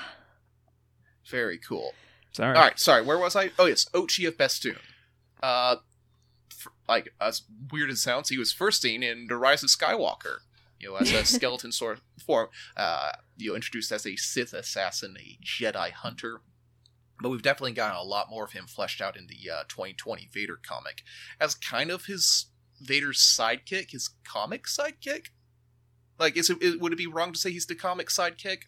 Very cool. Sorry. All right, sorry. Where was I? Oh yes, Ochi of Bestoon. Uh, f- like as weird as it sounds, he was first seen in The Rise of Skywalker. You know, as a skeleton sort of form. Uh, you know, introduced as a Sith assassin, a Jedi hunter. But we've definitely gotten a lot more of him fleshed out in the uh, 2020 Vader comic as kind of his Vader's sidekick, his comic sidekick. Like, is it, would it be wrong to say he's the comic sidekick?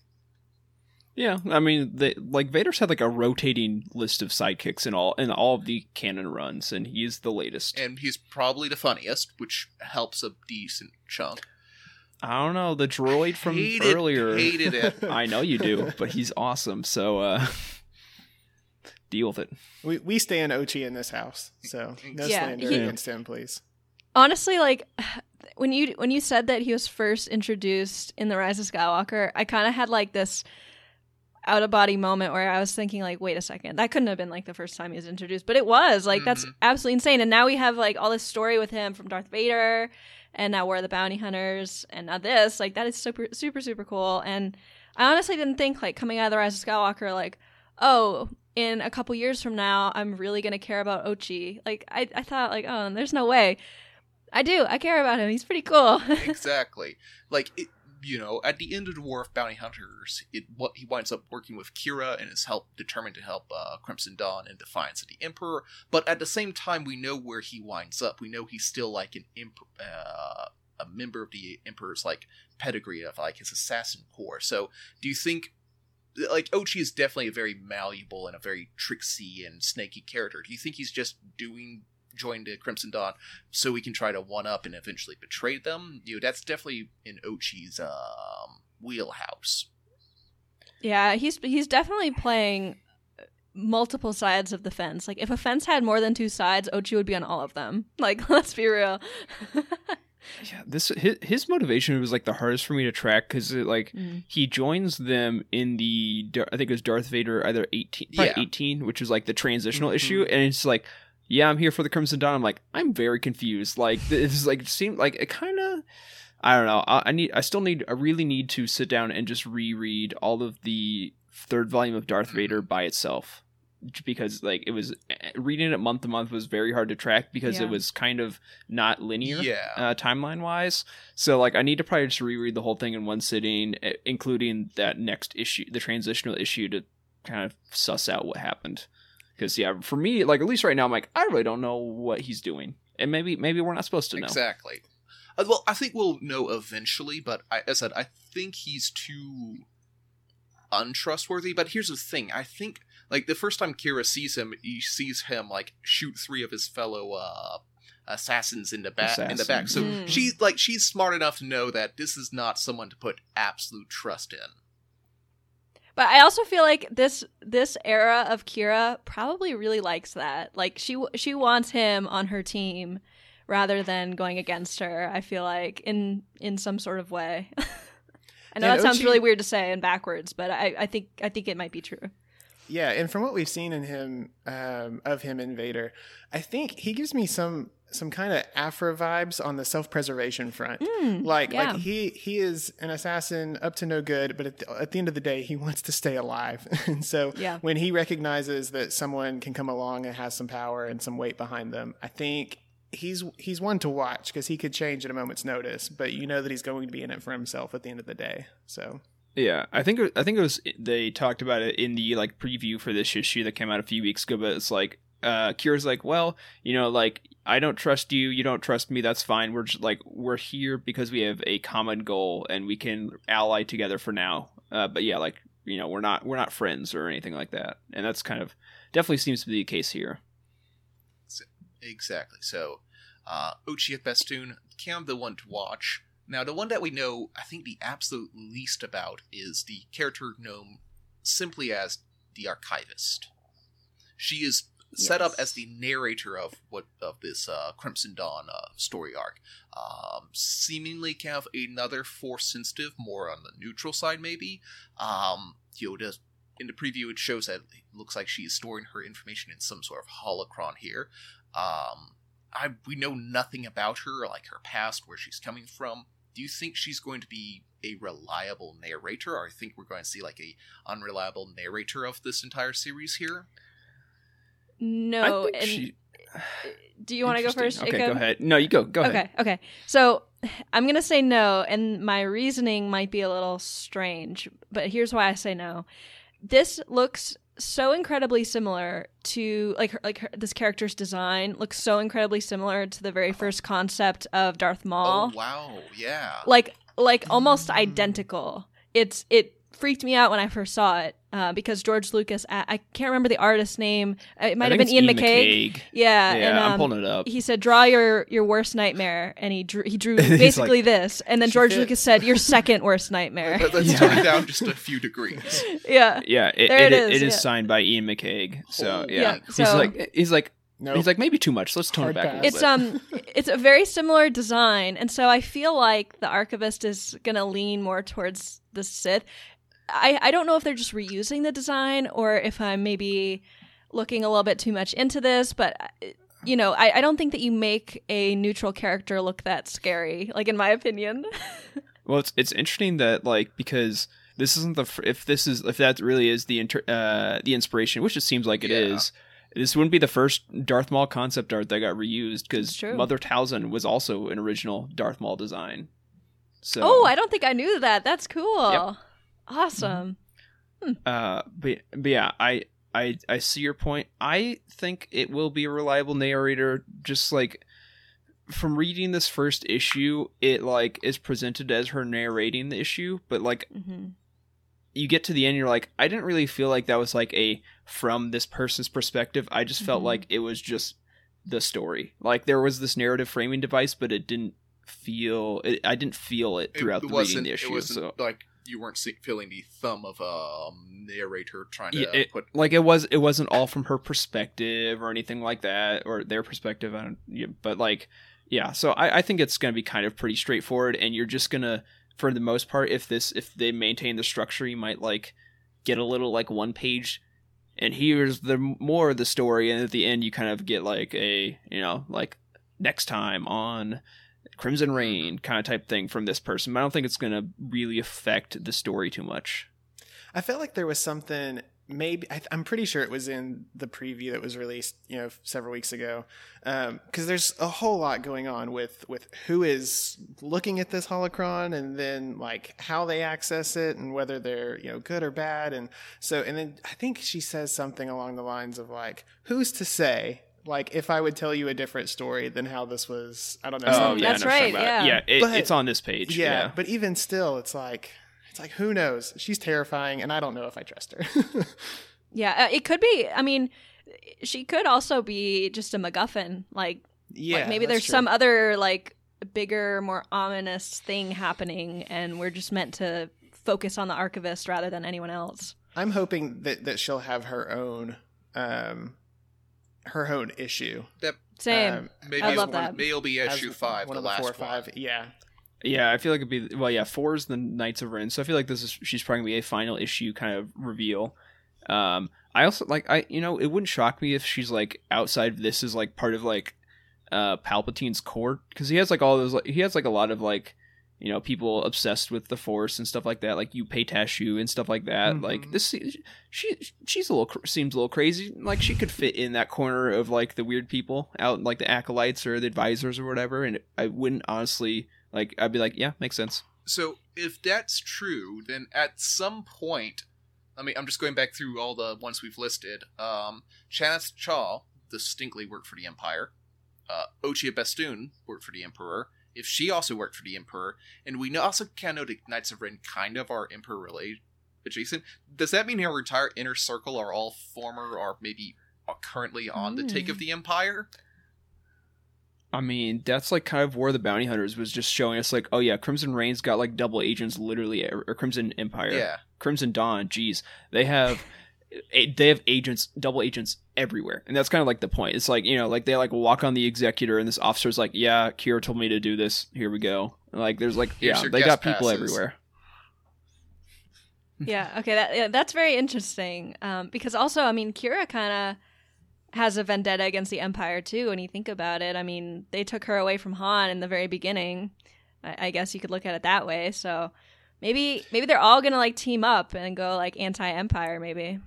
Yeah, I mean, they, like Vader's had like a rotating list of sidekicks in all in all of the canon runs, and he's the latest. And he's probably the funniest, which helps a decent chunk. I don't know the droid from Hated- earlier. hated it. I know you do, but he's awesome. So uh deal with it. We we stand Ochi in this house, so no Yeah, slander he- against him, please. Honestly, like when you when you said that he was first introduced in the Rise of Skywalker, I kind of had like this out of body moment where I was thinking like, wait a second, that couldn't have been like the first time he was introduced, but it was. Like that's Mhm. absolutely insane. And now we have like all this story with him from Darth Vader, and now we're the bounty hunters, and now this. Like that is super super super cool. And I honestly didn't think like coming out of the Rise of Skywalker, like, oh, in a couple years from now, I'm really gonna care about Ochi. Like I I thought like, oh, there's no way. I do. I care about him. He's pretty cool. exactly. Like it, you know, at the end of the War of Bounty Hunters, it what he winds up working with Qi'ra and is help determined to help uh, Crimson Dawn in defiance of the Emperor. But at the same time, we know where he winds up. We know he's still like an imp- uh, a member of the Emperor's like pedigree of like his assassin corps. So, do you think? Like Ochi is definitely a very malleable and a very tricksy and snaky character. Do you think he's just doing joined the Crimson Dawn so we can try to one up and eventually betray them. You know, that's definitely in Ochi's um, wheelhouse. yeah, he's he's definitely playing multiple sides of the fence. Like if a fence had more than two sides, Ochi would be on all of them. Like let's be real. Yeah, this his, his motivation was like the hardest for me to track because like Mm. he joins them in the I think it was Darth Vader either eighteen, Yeah. eighteen, which was like the transitional Mhm. issue, and it's like, yeah, I'm here for the Crimson Dawn. I'm like, I'm very confused. Like this is like seemed like it kind of. I don't know. I, I need. I still need. I really need to sit down and just reread all of the third volume of Darth Vader by itself, because like it was reading it month to month was very hard to track because Yeah. it was kind of not linear Yeah. uh, timeline wise. So like I need to probably just reread the whole thing in one sitting, eh, including that next issue, the transitional issue, to kind of suss out what happened. Because yeah, for me, like at least right now, I'm like I really don't know what he's doing, and maybe maybe we're not supposed to know. Exactly. Uh, well, I think we'll know eventually, but I, as I said, I think he's too untrustworthy. But here's the thing: I think, like, the first time Qi'ra sees him, he sees him like shoot three of his fellow uh, assassins in the back. In the back, so Assassins. Mm. she like she's smart enough to know that this is not someone to put absolute trust in. But I also feel like this this era of Qi'ra probably really likes that. Like she she wants him on her team rather than going against her. I feel like in in some sort of way. I know Yeah, that sounds really weird to say and backwards, but I, I think I think it might be true. Yeah, and from what we've seen in him, um, of him in Vader, I think he gives me some some kind of Aphra vibes on the self preservation front. Mm, Like yeah. like he he is an assassin up to no good, but at the, at the end of the day, he wants to stay alive. and so Yeah. when he recognizes that someone can come along and has some power and some weight behind them, I think he's he's one to watch because he could change at a moment's notice. But you know that he's going to be in it for himself at the end of the day. So Yeah, I think I think it was they talked about it in the like preview for this issue that came out a few weeks ago. But it's like uh, Qi'ra's like, well, you know, like I don't trust you, you don't trust me. That's fine. We're just like we're here because we have a common goal and we can ally together for now. Uh, but yeah, like you know, we're not we're not friends or anything like that. And that's kind of definitely seems to be the case here. Exactly. So, uh, Ochi of Bestoon, kind of the one to watch. Now, the one that we know, I think, the absolute least about is the character known simply as the Archivist. She is set up as the narrator of what of this uh, Crimson Dawn uh, story arc. Um, seemingly kind of another force sensitive, more on the neutral side, maybe. Um, does in the preview it shows that it looks like she is storing her information in some sort of holocron here. Um, I we know nothing about her, like her past, where she's coming from. Do you think she's going to be a reliable narrator, or I think we're going to see like a unreliable narrator of this entire series here? No, and she- do you want to go first? Okay, Jacob? go ahead. No, you go. Go ahead. Okay, okay. So I'm gonna say no, and my reasoning might be a little strange, but here's why I say no. This looks so incredibly similar to like her, like her, this character's design looks so incredibly similar to the very first concept of Darth Maul. Oh wow, yeah. Like like almost identical. It's it freaked me out when I first saw it uh, because George Lucas. I, I can't remember the artist's name. Uh, It might have been it's Iain McCaig. Yeah, Yeah, and, I'm um, pulling it up. he said draw your your worst nightmare and he drew he drew He's basically this and then george fits. lucas said your second worst nightmare Let- Let's Yeah. turn it down just a few degrees. yeah Yeah, it, There it, it is, it is yeah. signed by Iain McCaig. So Holy yeah, Yeah, he's like he's like no, he's like maybe too much. Let's tone it back. A it's bit. um it's a very similar design and so i feel like the archivist is gonna lean more towards the sith i i don't know if they're just reusing the design or if i'm maybe looking a little bit too much into this but uh, you know I, I don't think that you make a neutral character look that scary like in my opinion Well, it's it's interesting that like because this isn't the if this is if that really is the inter, uh the inspiration, which it seems like it is. Yeah. This wouldn't be the first Darth Maul concept art that got reused because. Mother Talzin was also an original Darth Maul design. So oh i don't think i knew that that's cool Yep. Awesome Uh, but, but yeah, I, I I see your point. I think it will be a reliable narrator. Just like from reading this first issue, it like is presented as her narrating the issue, but like hmm you get to the end, you're like, I didn't really feel like that was like a from this person's perspective. I just felt Mhm. like it was just the story. Like there was this narrative framing device, but it didn't feel. It, I didn't feel it throughout it the reading the issue. It wasn't so like you weren't see- feeling the thumb of a um, narrator trying to Yeah, it- put. like it was it wasn't all from her perspective or anything like that or their perspective i don't yeah, but like yeah so I, I think it's going to be kind of pretty straightforward and you're just gonna for the most part if this if they maintain the structure you might like get a little like one page and here's the more of the story and at the end you kind of get like a you know like next time on Crimson Reign kind of type thing from this person. But I don't think it's going to really affect the story too much. I felt like there was something maybe I, am pretty sure it was in the preview that was released you know several weeks ago because um, there's a whole lot going on with with who is looking at this holocron and then like how they access it and whether they're you know good or bad and so and then i think she says something along the lines of like who's to say like if I would tell you a different story than how this was, I don't know. Oh, yeah, that's right. Yeah, yeah, it, But- it's on this page. yeah, Yeah, but even still, it's like it's like who knows? She's terrifying, and I don't know if I trust her. Yeah, uh, it could be. I mean, she could also be just a MacGuffin. Like, yeah, like maybe there's true. some other like bigger, more ominous thing happening, and we're just meant to focus on the archivist rather than anyone else. I'm hoping that that she'll have her own, um, her own issue. That Same. Um, maybe I love one- that. Maybe it'll be as issue five, one the of the last four or one. five. Yeah, yeah. I feel like it'd be well, yeah. Four is the Knights of Ren, so I feel like this is she's probably gonna be a final issue kind of reveal. Um, I also like I you know it wouldn't shock me if she's like outside of this is like part of like uh Palpatine's court because he has like all those like he has like a lot of like you know people obsessed with the Force and stuff like that like Yupe Tashu and stuff like that Mhm. like this she she's a little seems a little crazy like she could fit in that corner of like the weird people out like the acolytes or the advisors or whatever and I wouldn't honestly like I'd be like yeah makes sense So if that's true, then at some point, I mean, I'm just going back through all the ones we've listed. Um, Chanath Cha distinctly worked for the Empire. Uh, Ochi of Bestoon worked for the Emperor. If she also worked for the Emperor, and we know- also can know the Knights of Ren kind of are Emperor related adjacent. Does that mean our entire inner circle are all former or maybe are currently on the take of Mm. the Empire? I mean, that's like kind of where the bounty hunters was just showing us, like, oh yeah, Crimson Reign's got like double agents, literally, or Crimson Empire, Yeah. Crimson Dawn. Geez, they have, a- they have agents, double agents everywhere, and that's kind of like the point. It's like you know, like they like walk on the executor, and this officer's like, yeah, Qi'ra told me to do this. Here we go. Like, there's like, Here's yeah, they got people passes. everywhere. yeah. Okay. That yeah, that's very interesting. Um, because also, I mean, Qi'ra kind of has a vendetta against the Empire too. When you think about it, I mean, they took her away from Han in the very beginning. I, I guess you could look at it that way. So maybe maybe they're all gonna like team up and go like anti-Empire. Maybe.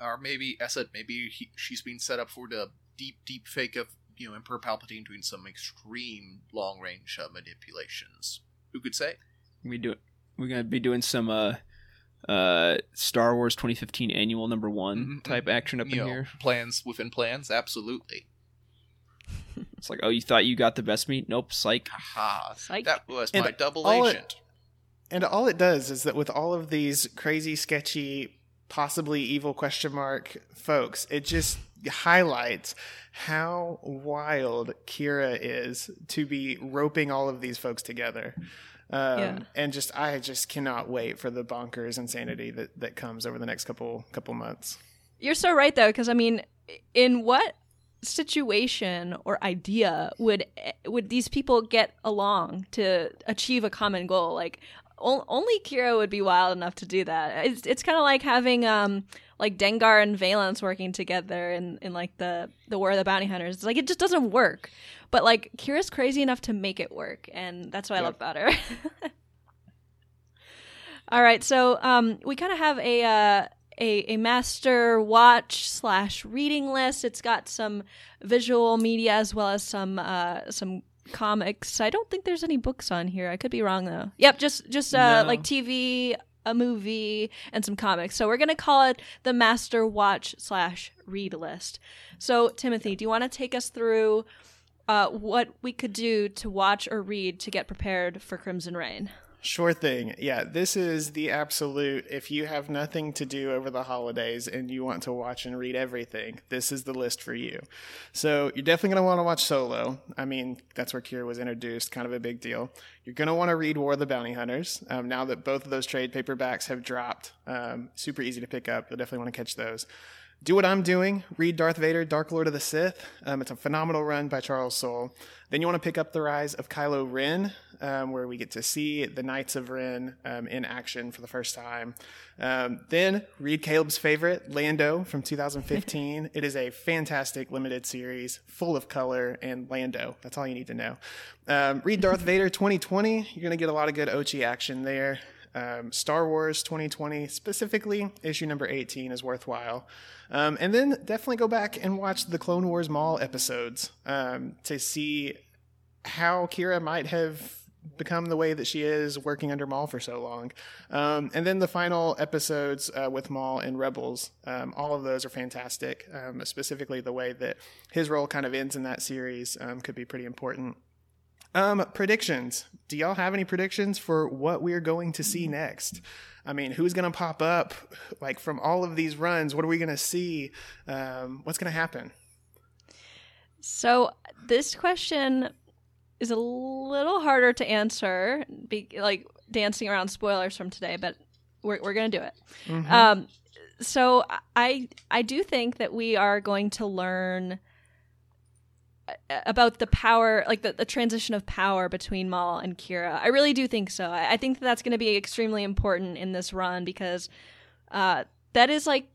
Or maybe I said maybe he, she's being set up for the deep, deep fake of you know Emperor Palpatine doing some extreme long range uh, manipulations. Who could say? We do. We're gonna be doing some uh, uh, Star Wars 2015 annual number one Mhm, type action up you in know, here. plans within plans. Absolutely. It's like, oh, you thought you got the best meat? Nope, psych. Haha. Psych. That was And my double all it- agent. And all it does is that with all of these crazy, sketchy, possibly evil question mark folks, it just highlights how wild Qi'ra is to be roping all of these folks together. Um, Yeah. And just, I just cannot wait for the bonkers insanity that, that comes over the next couple couple months. You're so right though, because I mean, in what situation or idea would would these people get along to achieve a common goal? Like, o- only Qi'ra would be wild enough to do that. It's it's kind of like having um like Dengar and Valance working together in in like the the War of the Bounty Hunters. It's like it just doesn't work. But like Qi'ra's crazy enough to make it work, and that's what I love about her. All right, so um, we kind of have a, uh, a a master watch slash reading list. It's got some visual media as well as some uh, some comics. I don't think there's any books on here. I could be wrong though. Yep, just just uh, No. like TV, a movie, and some comics. So we're gonna call it the master watch slash read list. So Timothy, do you want to take us through? Uh, what we could do to watch or read to get prepared for Crimson Reign. Sure thing. Yeah, this is the absolute. If you have nothing to do over the holidays and you want to watch and read everything, this is the list for you. So you're definitely going to want to watch Solo. I mean, that's where Qi'ra was introduced, kind of a big deal. You're going to want to read War of the Bounty Hunters. Um, now that both of those trade paperbacks have dropped, um, super easy to pick up. You'll definitely want to catch those. Do What I'm Doing, read Darth Vader, Dark Lord of the Sith. Um, it's a phenomenal run by Charles Soule. Then you want to pick up The Rise of Kylo Ren, um, where we get to see the Knights of Ren um, in action for the first time. Um, then read Caleb's favorite, Lando from 2015. it is a fantastic limited series, full of color and Lando. That's all you need to know. Um, read Darth Vader 2020. You're going to get a lot of good Ochi action there. Um, Star Wars 2020, specifically issue number 18, is worthwhile. Um, and then definitely go back and watch the Clone Wars Maul episodes um, to see how Qi'ra might have become the way that she is working under Maul for so long. Um, and then the final episodes uh, with Maul and Rebels, um, all of those are fantastic. Um, specifically, the way that his role kind of ends in that series um, could be pretty important. Um, predictions. Do y'all have any predictions for what we're going to see next? I mean, who's going to pop up? Like from all of these runs, what are we going to see? Um, what's going to happen? So this question is a little harder to answer, be, like dancing around spoilers from today, but we're we're gonna do it. Mm-hmm. Um, so I I do think that we are going to learn about the power, like the, the transition of power between Maul and Qi'ra. I really do think so. I, I think that that's going to be extremely important in this run because uh, that is like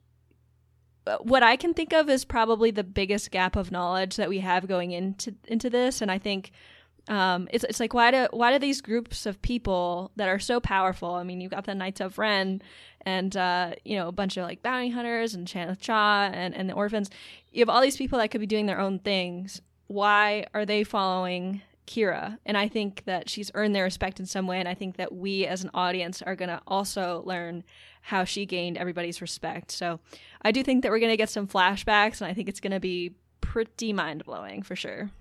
uh, what I can think of is probably the biggest gap of knowledge that we have going into into this, and I think um, it's it's like why do why do these groups of people that are so powerful? I mean, you've got the Knights of Ren, and uh, you know a bunch of like bounty hunters and Chanath Cha and and the orphans. You have all these people that could be doing their own things. Why are they following Qi'ra? And I think that she's earned their respect in some way, and I think that we as an audience are going to also learn how she gained everybody's respect. So I do think that we're going to get some flashbacks, and I think it's going to be pretty mind blowing for sure.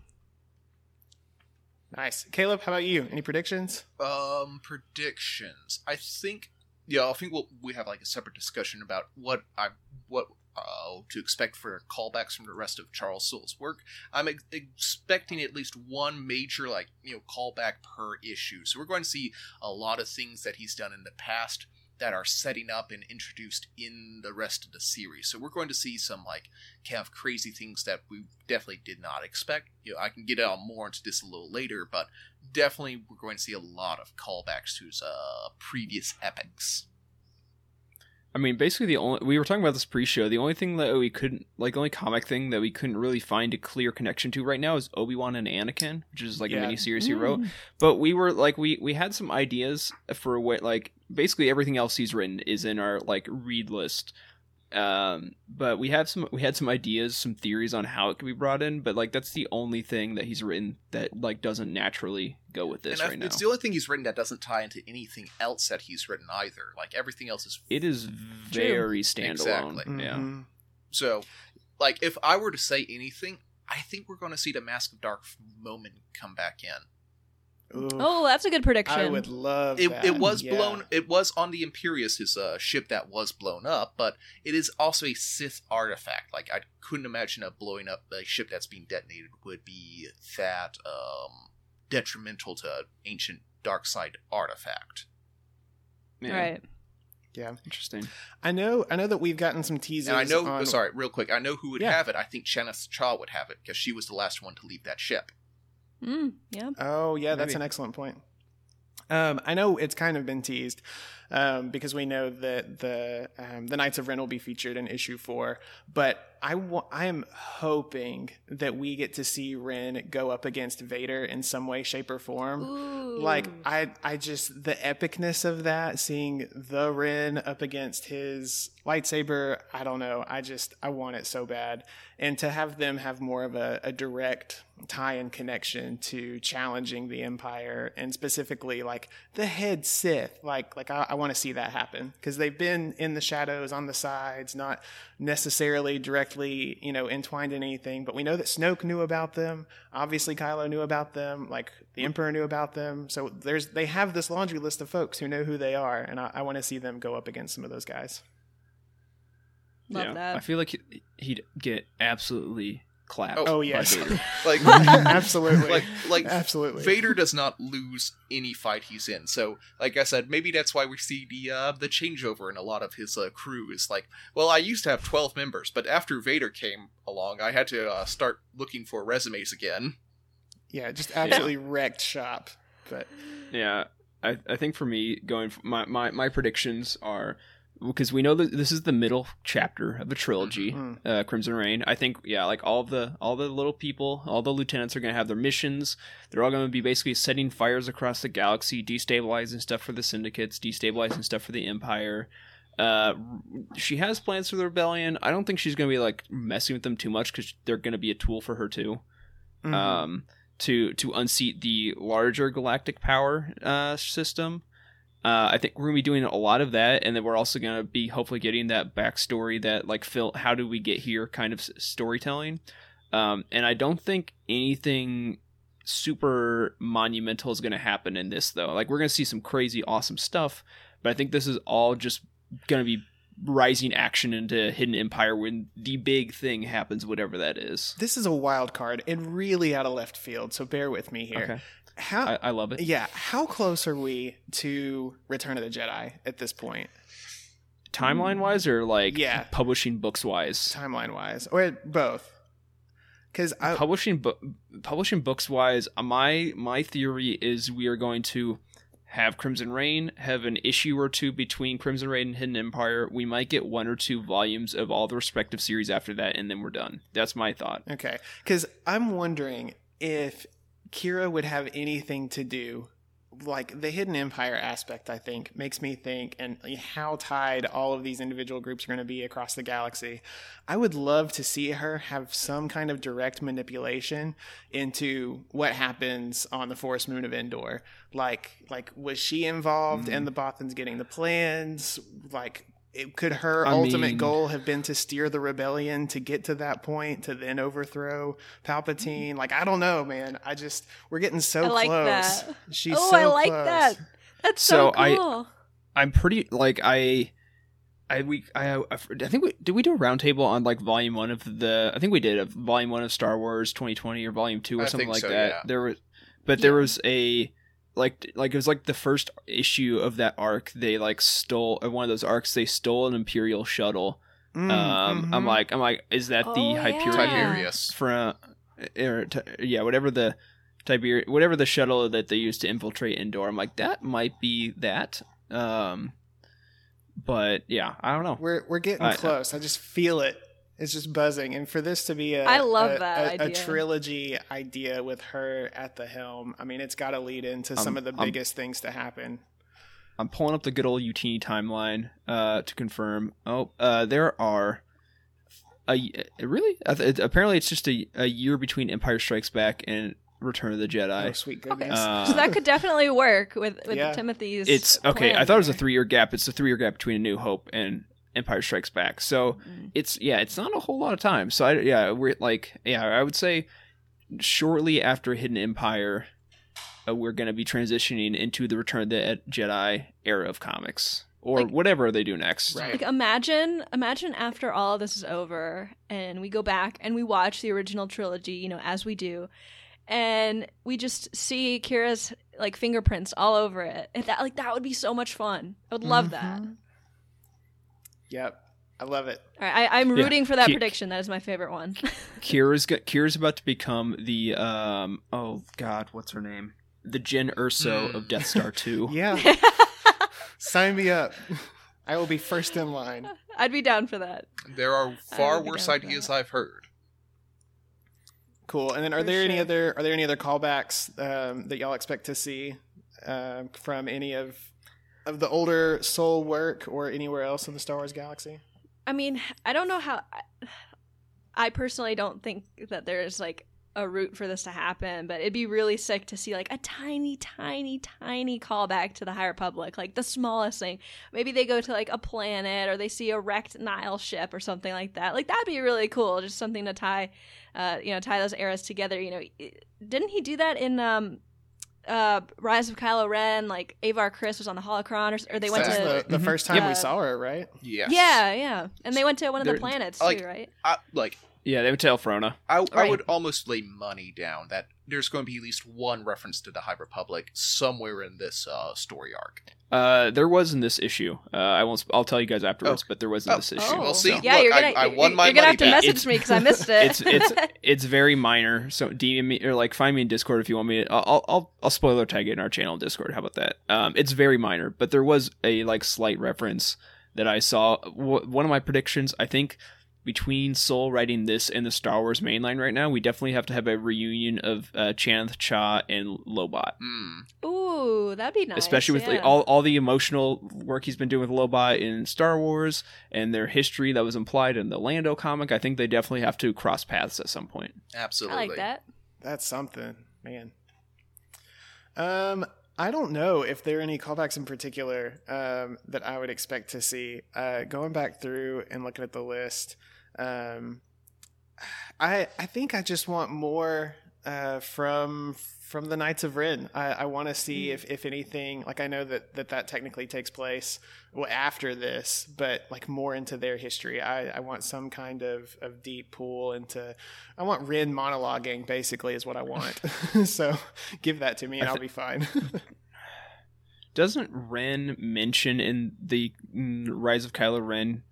Nice, Caleb. How about you? Any predictions? Um, predictions. I think, yeah, I think we'll, we have like a separate discussion about what I what uh, to expect for callbacks from the rest of Charles Soule's work. I'm ex- expecting at least one major like you know callback per issue. So we're going to see a lot of things that he's done in the past that are setting up and introduced in the rest of the series. So we're going to see some like kind of crazy things that we definitely did not expect. You know, I can get out more into this a little later, but definitely we're going to see a lot of callbacks to his uh, previous epics. I mean, basically the only we were talking about this pre-show. The only thing that we couldn't like, the only comic thing that we couldn't really find a clear connection to right now is Obi Wan and Anakin, which is like Yeah. a mini series he mm. wrote. But we were like, we we had some ideas for what like basically everything else he's written is in our like read list. Um, but we have some we had some ideas, some theories on how it could be brought in. But like that's the only thing that he's written that like doesn't naturally go with this and I- right now. it's the only thing he's written that doesn't tie into anything else that he's written either. Like everything else is It is very standalone. Exactly. Yeah. Mhm. So, like, if I were to say anything, I think we're going to see the Mask of Dark moment come back in. Ooh, Oh, that's a good prediction. I would love It, that. it was Yeah. blown. It was on the Imperialis, his uh, ship that was blown up, but it is also a Sith artifact. Like, I couldn't imagine a blowing up a ship that's being detonated would be that um, detrimental to ancient dark side artifact. Yeah. Right. Yeah, Interesting. I know. I know that we've gotten some teasers. And I know. on- Sorry, real quick. I know who would Yeah. have it. I think Chanath Cha would have it because she was the last one to leave that ship. Mm, yeah. Oh yeah, that's an excellent point. Um, I know it's kind of been teased um, because we know that the um, the Knights of Ren will be featured in issue four, but I wa- I am hoping that we get to see Ren go up against Vader in some way, shape, or form. Ooh. Like I, I just the epicness of that, seeing the Ren up against his lightsaber. I don't know. I just I want it so bad, and to have them have more of a, a direct tie and connection to challenging the Empire, and specifically like the head Sith. Like like I, I want to see that happen because they've been in the shadows on the sides, not necessarily directly you know entwined in anything. But we know that Snoke knew about them. Obviously, Kylo knew about them. Like the Emperor knew about them. So there's they have this laundry list of folks who know who they are, and I, I want to see them go up against some of those guys. Love yeah. that. I feel like he- he'd get absolutely clapped. Oh, Oh yes, Like, absolutely, like, like absolutely. Vader does not lose any fight he's in. So, like I said, maybe that's why we see the uh, the changeover in a lot of his uh, crew. Is like, well, I used to have twelve members, but after Vader came along, I had to uh, start looking for resumes again. Yeah, just absolutely wrecked shop. But Yeah, I, I think for me, going f my, my my predictions are because we know that this is the middle chapter of a trilogy, Mhm. uh, Crimson Reign. I think yeah, like all the all the little people, all the lieutenants are gonna have their missions. They're all gonna be basically setting fires across the galaxy, destabilizing stuff for the syndicates, destabilizing stuff for the Empire. Uh, she has plans for the rebellion. I don't think she's gonna be like messing with them too much because they're gonna be a tool for her too mhm. um, to to unseat the larger galactic power uh, system. Uh, I think we're gonna be doing a lot of that, and then we're also gonna be hopefully getting that backstory that like Phil, how do we get here kind of s- storytelling. Um, and I don't think anything super monumental is gonna happen in this though. Like we're gonna see some crazy awesome stuff, but I think this is all just gonna be rising action into Hidden Empire when the big thing happens, whatever that is. this is a wild card and really out of left field. So bear with me here. Okay, How? I, I love it. yeah, how close are we to Return of the Jedi at this point, timeline wise or like Yeah. publishing books wise timeline wise, or both? Because I publishing book publishing books wise uh, my my theory is we are going to have crimson Reign, have an issue or two between crimson Reign and hidden empire we might get one or two volumes of all the respective series after that and then we're done that's my thought Okay. Because I'm wondering if Qi'ra would have anything to do, like the Hidden Empire aspect, I think, makes me think, and how tied all of these individual groups are going to be across the galaxy. I would love to see her have some kind of direct manipulation into what happens on the forest moon of Endor. Like, like was she involved in mm-hmm. the Bothans getting the plans? Like, it, could her I ultimate mean- goal have been to steer the rebellion to get to that point to then overthrow Palpatine? Like, I don't know, man. I just we're getting so close. I like close. that. She's oh, so I like close. that. That's So so, I- cool. i'm pretty like i I we I I think we did we do a roundtable on like volume one of the I think we did a volume one of Star Wars 2020 or volume two or I something think like so, that. yeah. There was, but there was a like like it was like the first issue of that arc. They like stole uh, one of those arcs. They stole an Imperial shuttle. Mm, um, I'm mhm. like I'm like is that the Oh, Hyperion yeah. Tiberius. from or, yeah whatever the Tiber whatever the shuttle that they used to infiltrate Endor. I'm like that might be that. Um, but yeah, I don't know. we're we're getting I- close. I just feel it. It's just buzzing, and for this to be a I love a- that a, a trilogy idea with her at the helm. I mean, it's got to lead into some Um, of the um, biggest things to happen. I'm pulling up the good old UT timeline uh, to confirm. Oh, uh, there are a really I th- apparently it's just a, a year between Empire Strikes Back and Return of the Jedi. Oh, Jedi. sweet Okay, goodness! Uh, so that could definitely work with with Yeah. Timothy's. it's okay. I thought it was a three year gap. It's a three year gap between A New Hope and Empire Strikes Back. So Mm. it's yeah, it's not a whole lot of time. So I, yeah, we're like yeah, I would say shortly after Hidden Empire, uh, we're going to be transitioning into the Return of the Jedi era of comics or Like- whatever they do next. Right. Like imagine, imagine after all of this is over, and we go back and we watch the original trilogy, you know, as we do, and we just see Qi'ra's like fingerprints all over it. And that like that would be so much fun. I would love that. Yep, I love it. All right, I, I'm Yeah. rooting for that Ki- prediction. That is my favorite one. Qi'ra's got, Qi'ra's about to become the um oh god what's her name the Jyn Erso Mm. of Death Star two. Yeah, sign me up. I will be first in line. I'd be down for that. There are far worse ideas. I've heard. Cool. And then, are For there any other are there any other callbacks um, that y'all expect to see um from any of of the older Soule work or anywhere else in the Star Wars galaxy? I mean, I don't know how. I personally don't think that there's like a route for this to happen, but it'd be really sick to see like a tiny, tiny, tiny callback to the High Republic, like the smallest thing. Maybe they go to like a planet or they see a wrecked Nihil ship or something like that. Like that'd be really cool, just something to tie, uh, you know, tie those eras together. You know, didn't he do that in um, uh, Rise of Kylo Ren, like Avar Kriss was on the holocron, or, or they went That's to. the, the Mhm. first time Yeah. we saw her, right? Yes. Yeah, yeah, and they went to one of the They're- planets like- too, right? I, like Yeah, they would Elphrona. I, I Right. would almost lay money down that there's going to be at least one reference to the High Republic somewhere in this uh, story arc. Uh, there was in this issue. Uh, I won't. sp- I'll tell you guys afterwards. But there was in Oh. this issue. Oh, Well, see, so- yeah, look, you're I- gonna, I you're, won my you're gonna have to back. message It's- me because I missed it. it's it's it's very minor. So DM me or like find me in Discord if you want me. To, I'll I'll I'll spoiler tag it in our channel Discord. How about that? Um, it's very minor, but there was a like slight reference that I saw. W- one of my predictions, I think. Between Soule writing this and the Star Wars mainline right now, we definitely have to have a reunion of uh, Chanath Cha and Lobot. Hmm. Ooh, that'd be nice. especially with like, all, all the emotional work he's been doing with Lobot in Star Wars and their history that was implied in the Lando comic. I think they definitely have to cross paths at some point. I Absolutely. like that. That's something, man. Um, I don't know if there are any callbacks in particular um, that I would expect to see. Uh, going back through and looking at the list, um, I I think I just want more uh, from from the Knights of Ren. I, I want to see if if anything. Like I know that that, that technically takes place well, after this, but like more into their history. I, I want some kind of, of deep pool into. I want Ren monologuing. Basically, is what I want. so give that to me, and I I'll be fine. Doesn't Ren mention in the mm, Rise of Kylo Ren?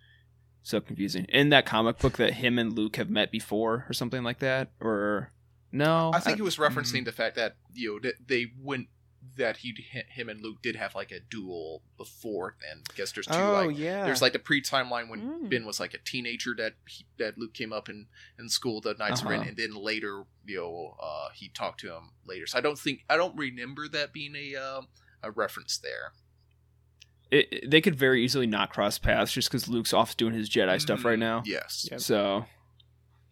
So confusing. In that comic book that him and Luke have met before, or something like that, or no? I think he was mm-hmm. referencing the fact that you know that they went that he him and Luke did have like a duel before, and I guess there's two oh like yeah, there's like the pre timeline when Mm. Ben was like a teenager that he, that Luke came up in in school the Knights of Ren, Uh-huh. and then later you know uh, he talked to him later. So I don't think I don't remember that being a um, a reference there. It, it- they could very easily not cross paths just because Luke's off doing his Jedi stuff right Mm, now. Yes. Yep. So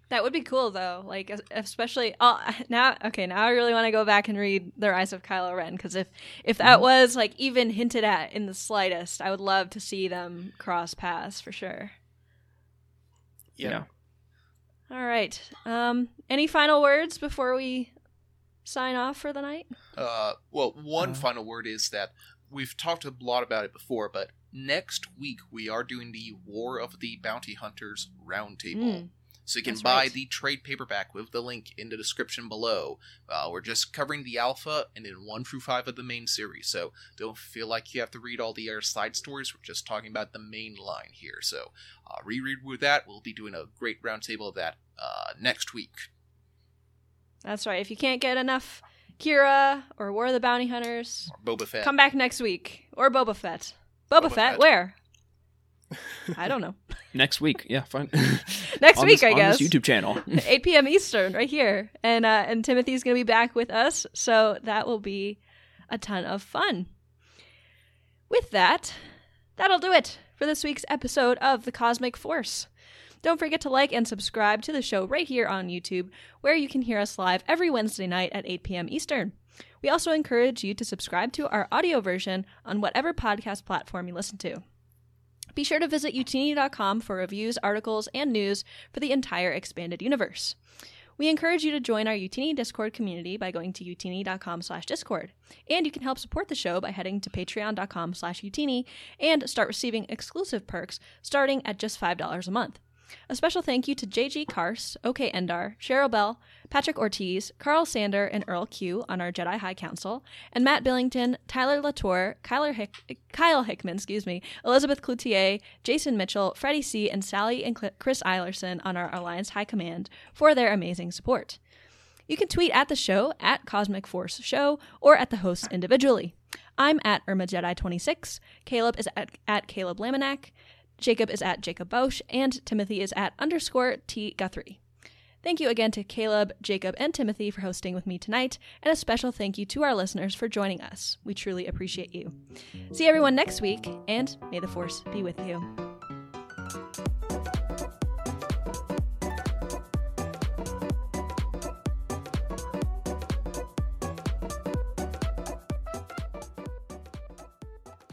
That would be cool though. Like especially oh, now okay, now I really want to go back and read The Rise of Kylo Ren because if if that Mm-hmm. was like even hinted at in the slightest, I would love to see them cross paths for sure. yeah. All right. Um any final words before we sign off for the night? Uh, well, one Uh, final word is that we've talked a lot about it before, but next week we are doing the War of the Bounty Hunters Roundtable. Mm, So you can That's buy right. the trade paperback with the link in the description below. Uh, we're just covering the alpha and then one through five of the main series, so don't feel like you have to read all the other side stories. We're just talking about the main line here. So uh, reread with that. We'll be doing a great roundtable of that uh, next week. That's right. If you can't get enough Qi'ra or War of the Bounty Hunters, Or Boba Fett. come back next week or Boba Fett. Boba, Boba Fett, Fett. where? I don't know. next week, yeah, fine. Next On week, this- I on guess. this YouTube channel. 8 p.m. Eastern, right here, and uh, and Timothy's gonna be back with us, so that will be a ton of fun. With that, that'll do it for this week's episode of the Cosmic Force. Don't forget to like and subscribe to the show right here on YouTube, where you can hear us live every Wednesday night at 8 p.m. Eastern. We also encourage you to subscribe to our audio version on whatever podcast platform you listen to. Be sure to visit utini.com for reviews, articles, and news for the entire expanded universe. We encourage you to join our Utini Discord community by going to utini.com slash discord. And you can help support the show by heading to patreon.com slash utini and start receiving exclusive perks starting at just $5 a month. A special thank you to JG Kars, OK Endar, Cheryl Bell, Patrick Ortiz, Carl Sander, and Earl Q on our Jedi High Council, and Matt Billington, Tyler Latour, Hick- Kyle Hickman, excuse me, Elizabeth Cloutier, Jason Mitchell, Freddie C., and Sally and Cl- Chris Eilerson on our Alliance High Command for their amazing support. You can tweet at the show at Cosmic Force Show or at the hosts individually. I'm at Irma Jedi 26. Caleb is at, at Caleb Laminack. Jacob is at Jacob Bosch, and Timothy is at underscore T Guthrie. Thank you again to Caleb, Jacob, and Timothy for hosting with me tonight, and a special thank you to our listeners for joining us. We truly appreciate you. See everyone next week, and may the Force be with you.